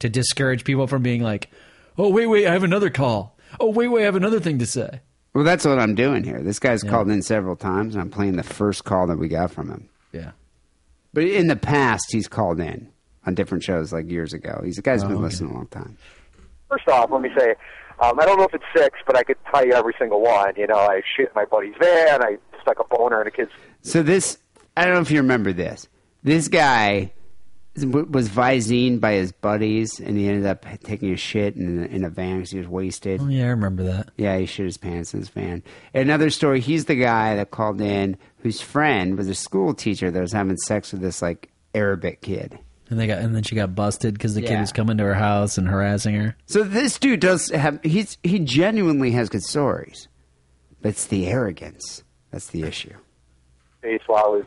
to discourage people from being like, "Oh wait, wait, I have another call. Oh wait, wait, I have another thing to say." Well, that's what I'm doing here. This guy's called in several times, and I'm playing the first call that we got from him. Yeah. But in the past, he's called in on different shows, like years ago. He's a guy's Oh, been okay. listening a long time. First off, let me say, um, I don't know if it's six, but I could tell you every single one. You know, I shit in my buddy's van. I stuck a boner in a kid's So this, I don't know if you remember this. This guy was Visine by his buddies, and he ended up taking a shit in a, in a van because he was wasted. Oh yeah, I remember that. Yeah, he shit his pants in his van. Another story, he's the guy that called in whose friend was a school teacher that was having sex with this like Arabic kid. And they got, and then she got busted because the kid Yeah. was coming to her house and harassing her. So this dude does have he's he genuinely has good stories. But it's the arrogance. That's the issue. face while I was,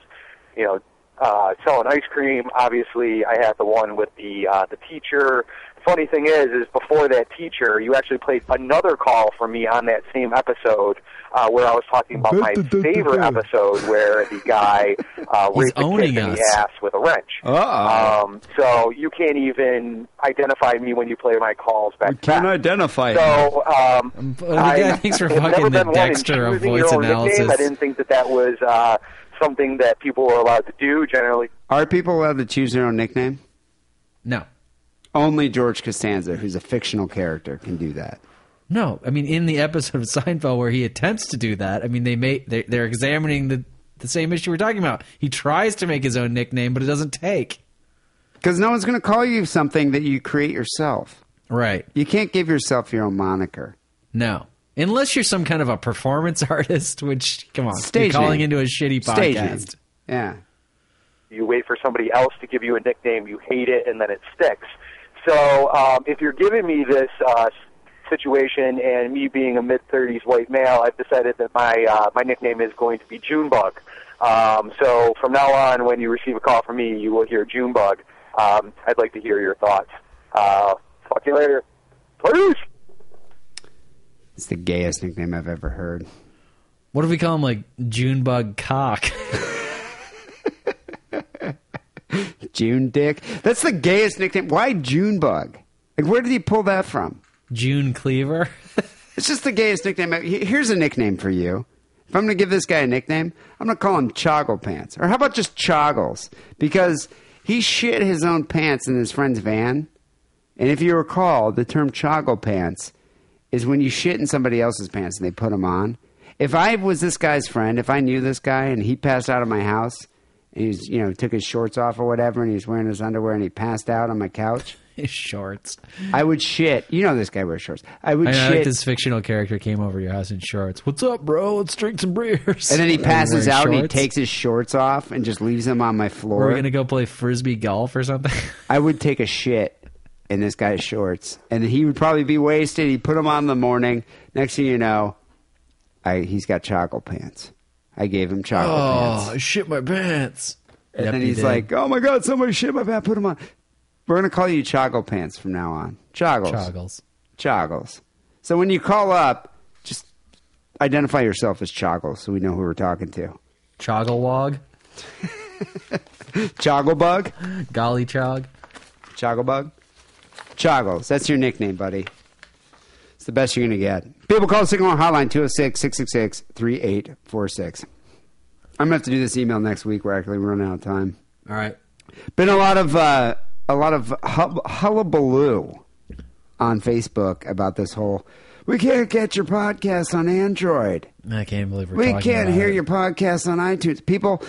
you know, uh, selling ice cream. Obviously, I had the one with the uh, the teacher. Funny thing is, is before that teacher, you actually played another call for me on that same episode uh, where I was talking about my favorite episode where the guy uh, He's raped the owning kid in the ass with a wrench. Uh-oh. Um, so you can't even identify me when you play my calls back Can't identify So, um, the guy I, thinks we're I've fucking never the been one in Dexter of your voice own nickname. analysis. I didn't think that that was uh, something that people were allowed to do. Generally, Are people allowed to choose their own nickname? No. Only George Costanza, who's a fictional character, can do that. No, I mean in the episode of Seinfeld where he attempts to do that, I mean they may they, they're examining the the same issue we're talking about. He tries to make his own nickname, but it doesn't take. Because no one's going to call you something that you create yourself. Right. You can't give yourself your own moniker. No. Unless you're some kind of a performance artist, which come on, Stage you're calling into a shitty Stage podcast. Yeah. you wait for somebody else to give you a nickname, you hate it, and then it sticks. So um, if you're giving me this uh, situation, and me being a mid 30s white male, I've decided that my uh, my nickname is going to be Junebug. Um, so from now on, when you receive a call from me, you will hear Junebug. Um, I'd like to hear your thoughts. Uh, talk to you later. Peace. It's the gayest nickname I've ever heard. What if we call him like Junebug Cock? June Dick. That's the gayest nickname. Why Junebug? Like, where did he pull that from? June Cleaver. It's just the gayest nickname. Here's a nickname for you. If I'm going to give this guy a nickname, I'm going to call him Choggle Pants. Or how about just Choggles? Because he shit his own pants in his friend's van. And if you recall, the term Choggle Pants is when you shit in somebody else's pants and they put them on. If I was this guy's friend, if I knew this guy and he passed out of my house and he's, you know, took his shorts off or whatever and he's wearing his underwear and he passed out on my couch, His shorts. I would shit. You know this guy wears shorts. I would I shit. like this fictional character came over your house in shorts. What's up, bro? Let's drink some beers. And then he passes out and he takes his shorts off and just leaves them on my floor. We're gonna go play frisbee golf or something. I would take a shit in this guy's shorts, and he would probably be wasted. He'd put them on in the morning. Next thing you know, I, he's got chocolate pants. I gave him chocolate oh, pants. I shit my pants. And Yep, then he's did. like, "Oh my god, somebody shit my pants. Put them on." We're gonna call you Choggle Pants from now on. Choggles. Choggles. Choggles. So when you call up, just identify yourself as Choggles, so we know who we're talking to. Chogglewog. Chogglebug. Golly chog. Chogglebug. Choggles. That's your nickname, buddy. It's the best you're gonna get. People call the Sick and Wrong Hotline 206 666 3846. I'm gonna have to do this email next week. We're actually running out of time. All right. Been a lot of uh, a lot of hub- hullabaloo on Facebook about this whole. We can't get your podcast on Android. I can't believe we're we can't hear it. your podcast on iTunes. People,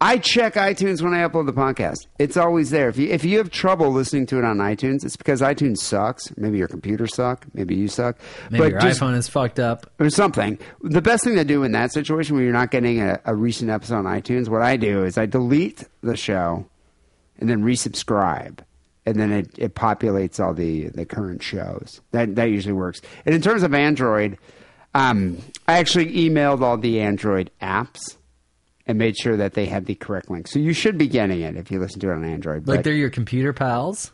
I check iTunes when I upload the podcast. It's always there. If you if you have trouble listening to it on iTunes, it's because iTunes sucks. Maybe your computer suck. Maybe you suck. Maybe but your just- iPhone is fucked up. or something. The best thing to do in that situation where you're not getting a, a recent episode on iTunes, what I do is I delete the show and then resubscribe. And then it, it populates all the, the current shows. That that usually works. And in terms of Android, um, I actually emailed all the Android apps and made sure that they had the correct link. So you should be getting it if you listen to it on Android. Like they're your computer pals.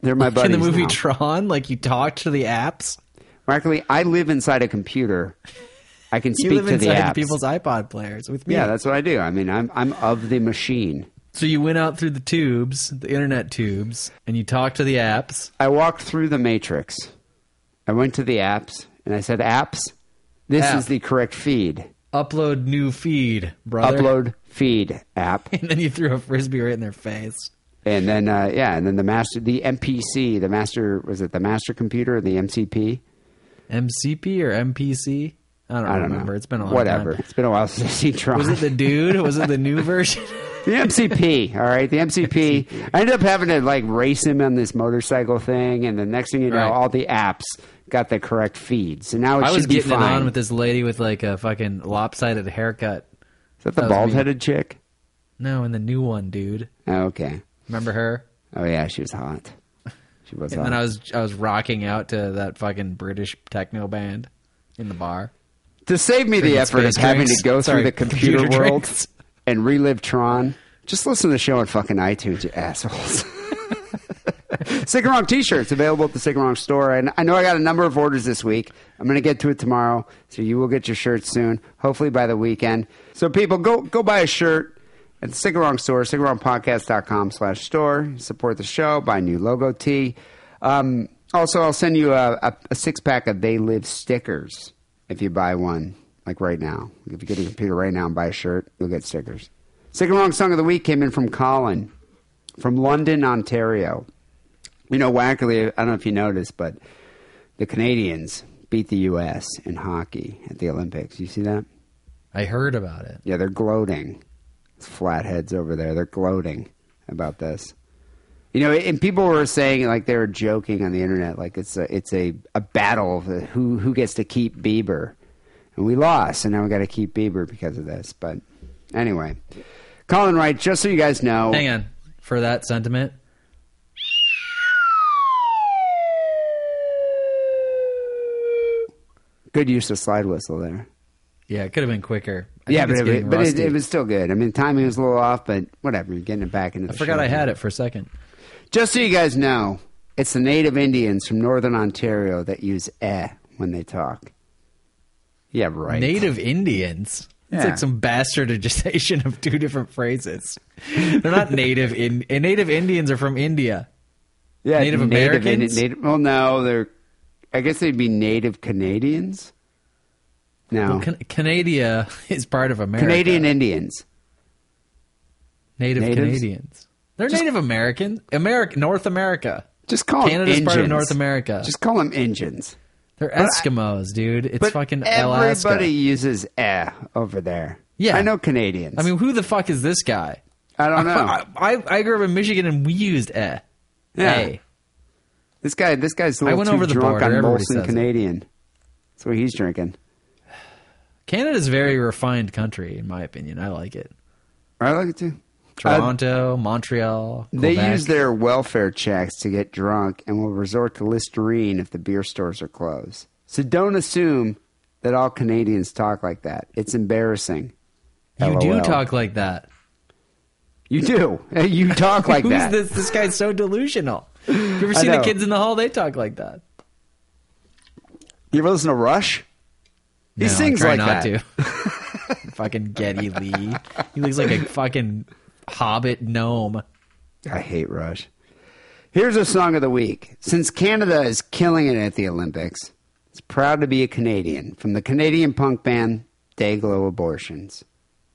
they're my Like buddies in the movie now. Tron, like you talk to the apps. Frankly, I live inside a computer. I can speak to the apps. people's iPod players with me. Yeah, that's what I do. I mean, I'm I'm of the machine. so you went out through the tubes, the internet tubes, and you talked to the apps. I walked through the matrix. I went to the apps and I said, "Apps, this App. is the correct feed. Upload new feed, brother. Upload feed app." And then you threw a frisbee right in their face. And then uh, yeah, and then the master, the MPC, the master was it the master computer, the MCP? MCP or MPC? I don't, I don't remember. know. It's been a long Whatever. time. It's been a while since I've seen Tron. Was it the dude? Was it the new version? The MCP, all right, the MCP. I ended up having to like race him on this motorcycle thing, and the next thing you know, Right. all the apps got the correct feed. So now it I should was be getting on with this lady with like a fucking lopsided haircut. Is that the That bald headed chick? No, and the new one, dude. Oh, okay. Remember her? Oh yeah, she was hot. She was And hot. then I was I was rocking out to that fucking British techno band in the bar. to save me the effort of having to go Sorry, through the computer, computer world drinks. And relive Tron, just listen to the show on fucking iTunes, you assholes. Sick and Wrong t-shirts available at the Sick and Wrong store, and I know I got a number of orders this week. I'm going to get to it tomorrow, so you will get your shirts soon, hopefully by the weekend. So people, go go buy a shirt at the Sick and Wrong store, sickandwrongpodcast.com slash store. Support the show, buy new logo tee. Um, also, I'll send you a, a, a six-pack of They Live stickers if you buy one, like right now. If you get a computer right now and buy a shirt, you'll get stickers. Sick and Wrong Song of the Week came in from Colin from London, Ontario. You know, Wackerle, I don't know if you noticed, but the Canadians beat the U.S. in hockey at the Olympics. You see that? I heard about it. Yeah, they're gloating. It's flatheads over there. They're gloating about this. You know, and people were saying like they were joking on the internet, like it's a it's a, a battle of who who gets to keep Bieber, and we lost, and now we got to keep Bieber because of this. But anyway, Colin Wright, just so you guys know, Hang on. For that sentiment. good use of slide whistle there. Yeah, it could have been quicker. I yeah, but, it, but it, it was still good. I mean, timing was a little off, but whatever. You're getting it back into the. I forgot show. I had it for a second. Just so you guys know, it's the native Indians from northern Ontario that use eh when they talk. Yeah, right. Native Indians. It's Yeah. like some bastardization of two different phrases. They're not native in eh, native Indians are from India. yeah, Native Indi- Americans? native, well, no, they're. I guess they'd be Native Canadians. No, Well, Can- Canada is part of America. Canadian Indians. Native Natives? Canadians. They're Native American. America, North America. Just call them Indians. Canada's part of North America. Just call them Injuns. They're But I- Eskimos, dude. It's but fucking everybody uses eh over there. Yeah. I know Canadians. I mean, who the fuck is this guy? I don't know. I, I, I grew up in Michigan and we used eh. Yeah. Hey. This guy, this guy's a I little went too over the drunk border. on Molson it. Canadian. That's what he's drinking. Canada's a very refined country, in my opinion. I like it. I like it too. Toronto, uh, Montreal. They use their welfare checks to get drunk and will resort to Listerine if the beer stores are closed. So don't assume that all Canadians talk like that. It's embarrassing. You do talk like that. You do. You talk like Who's that. this? This guy's so delusional. You ever see the kids in the hall? They talk like that. You ever listen to Rush? He No, I sings try like not that. to. fucking Geddy Lee. He looks like a fucking hobbit gnome. I hate Rush. Here's a song of the week. Since Canada is killing it at the Olympics, it's proud to be a Canadian from the Canadian punk band Dayglo Abortions.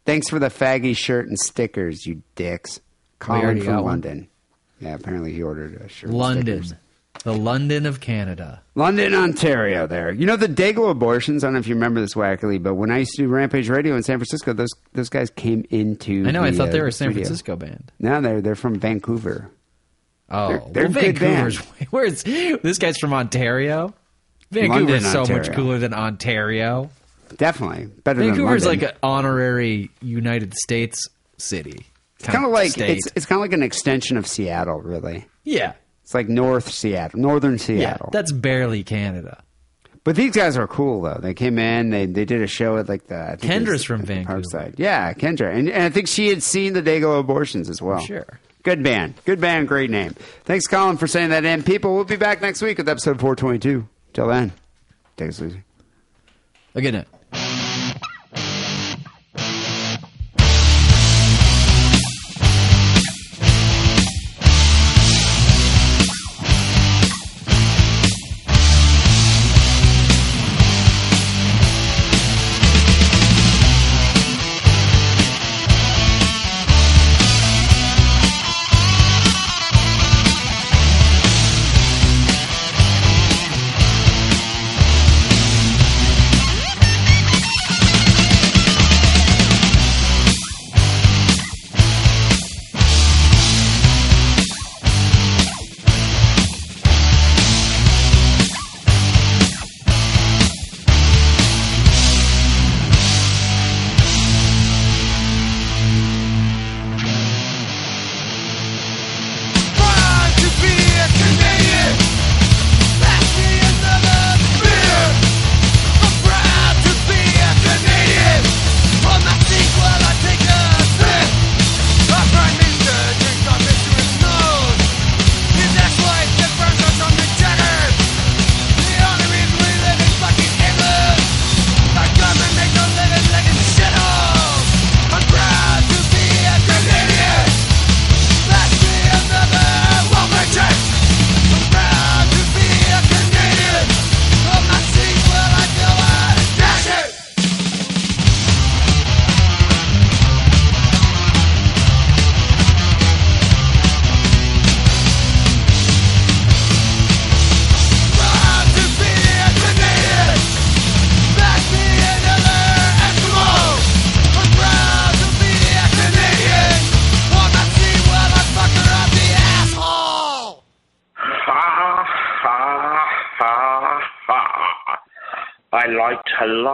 Thanks for the faggy shirt and stickers, you dicks. Colin from got one. London. Yeah, apparently he ordered a shirt. London, stickers. The London of Canada. London, Ontario. There, you know the Dayglo Abortions. I don't know if you remember this Wackerle, but when I used to do Rampage Radio in San Francisco, those those guys came into. I know. I the, thought they uh, were a San studio. Francisco band. No, they're they're from Vancouver. Oh, They're- they're well, good Vancouver's. Where's this guy's from Ontario? Vancouver's London, so much cooler than Ontario. Definitely better Vancouver's like an honorary United States city. It's kind of like state. it's it's kind of like an extension of Seattle, really. yeah, It's like North Seattle, Northern Seattle. yeah. That's barely Canada. But these guys are cool though. They came in, they they did a show at like the I think Kendra's was from Vancouver. Parkside. Yeah, Kendra, and, and I think she had seen the Dayglo Abortions as well. Sure. Good band, good band, great name. Thanks, Colin, for saying that. And people, we'll be back next week with episode four twenty two. Till then, take it easy. A good night.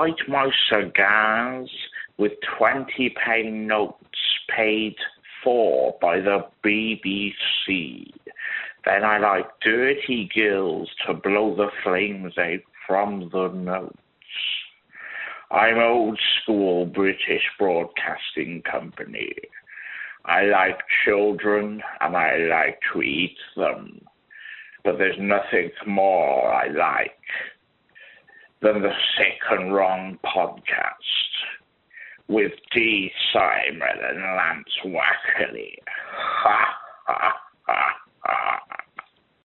Light my cigars with 20 pound notes paid for by the BBC. Then I like dirty girls to blow the flames out from the notes. I'm old school British Broadcasting Company. I like children and I like to eat them. But there's nothing more I like than the Sick and Wrong podcast with Dee Simon and Lance Wackerle. Ha ha ha ha.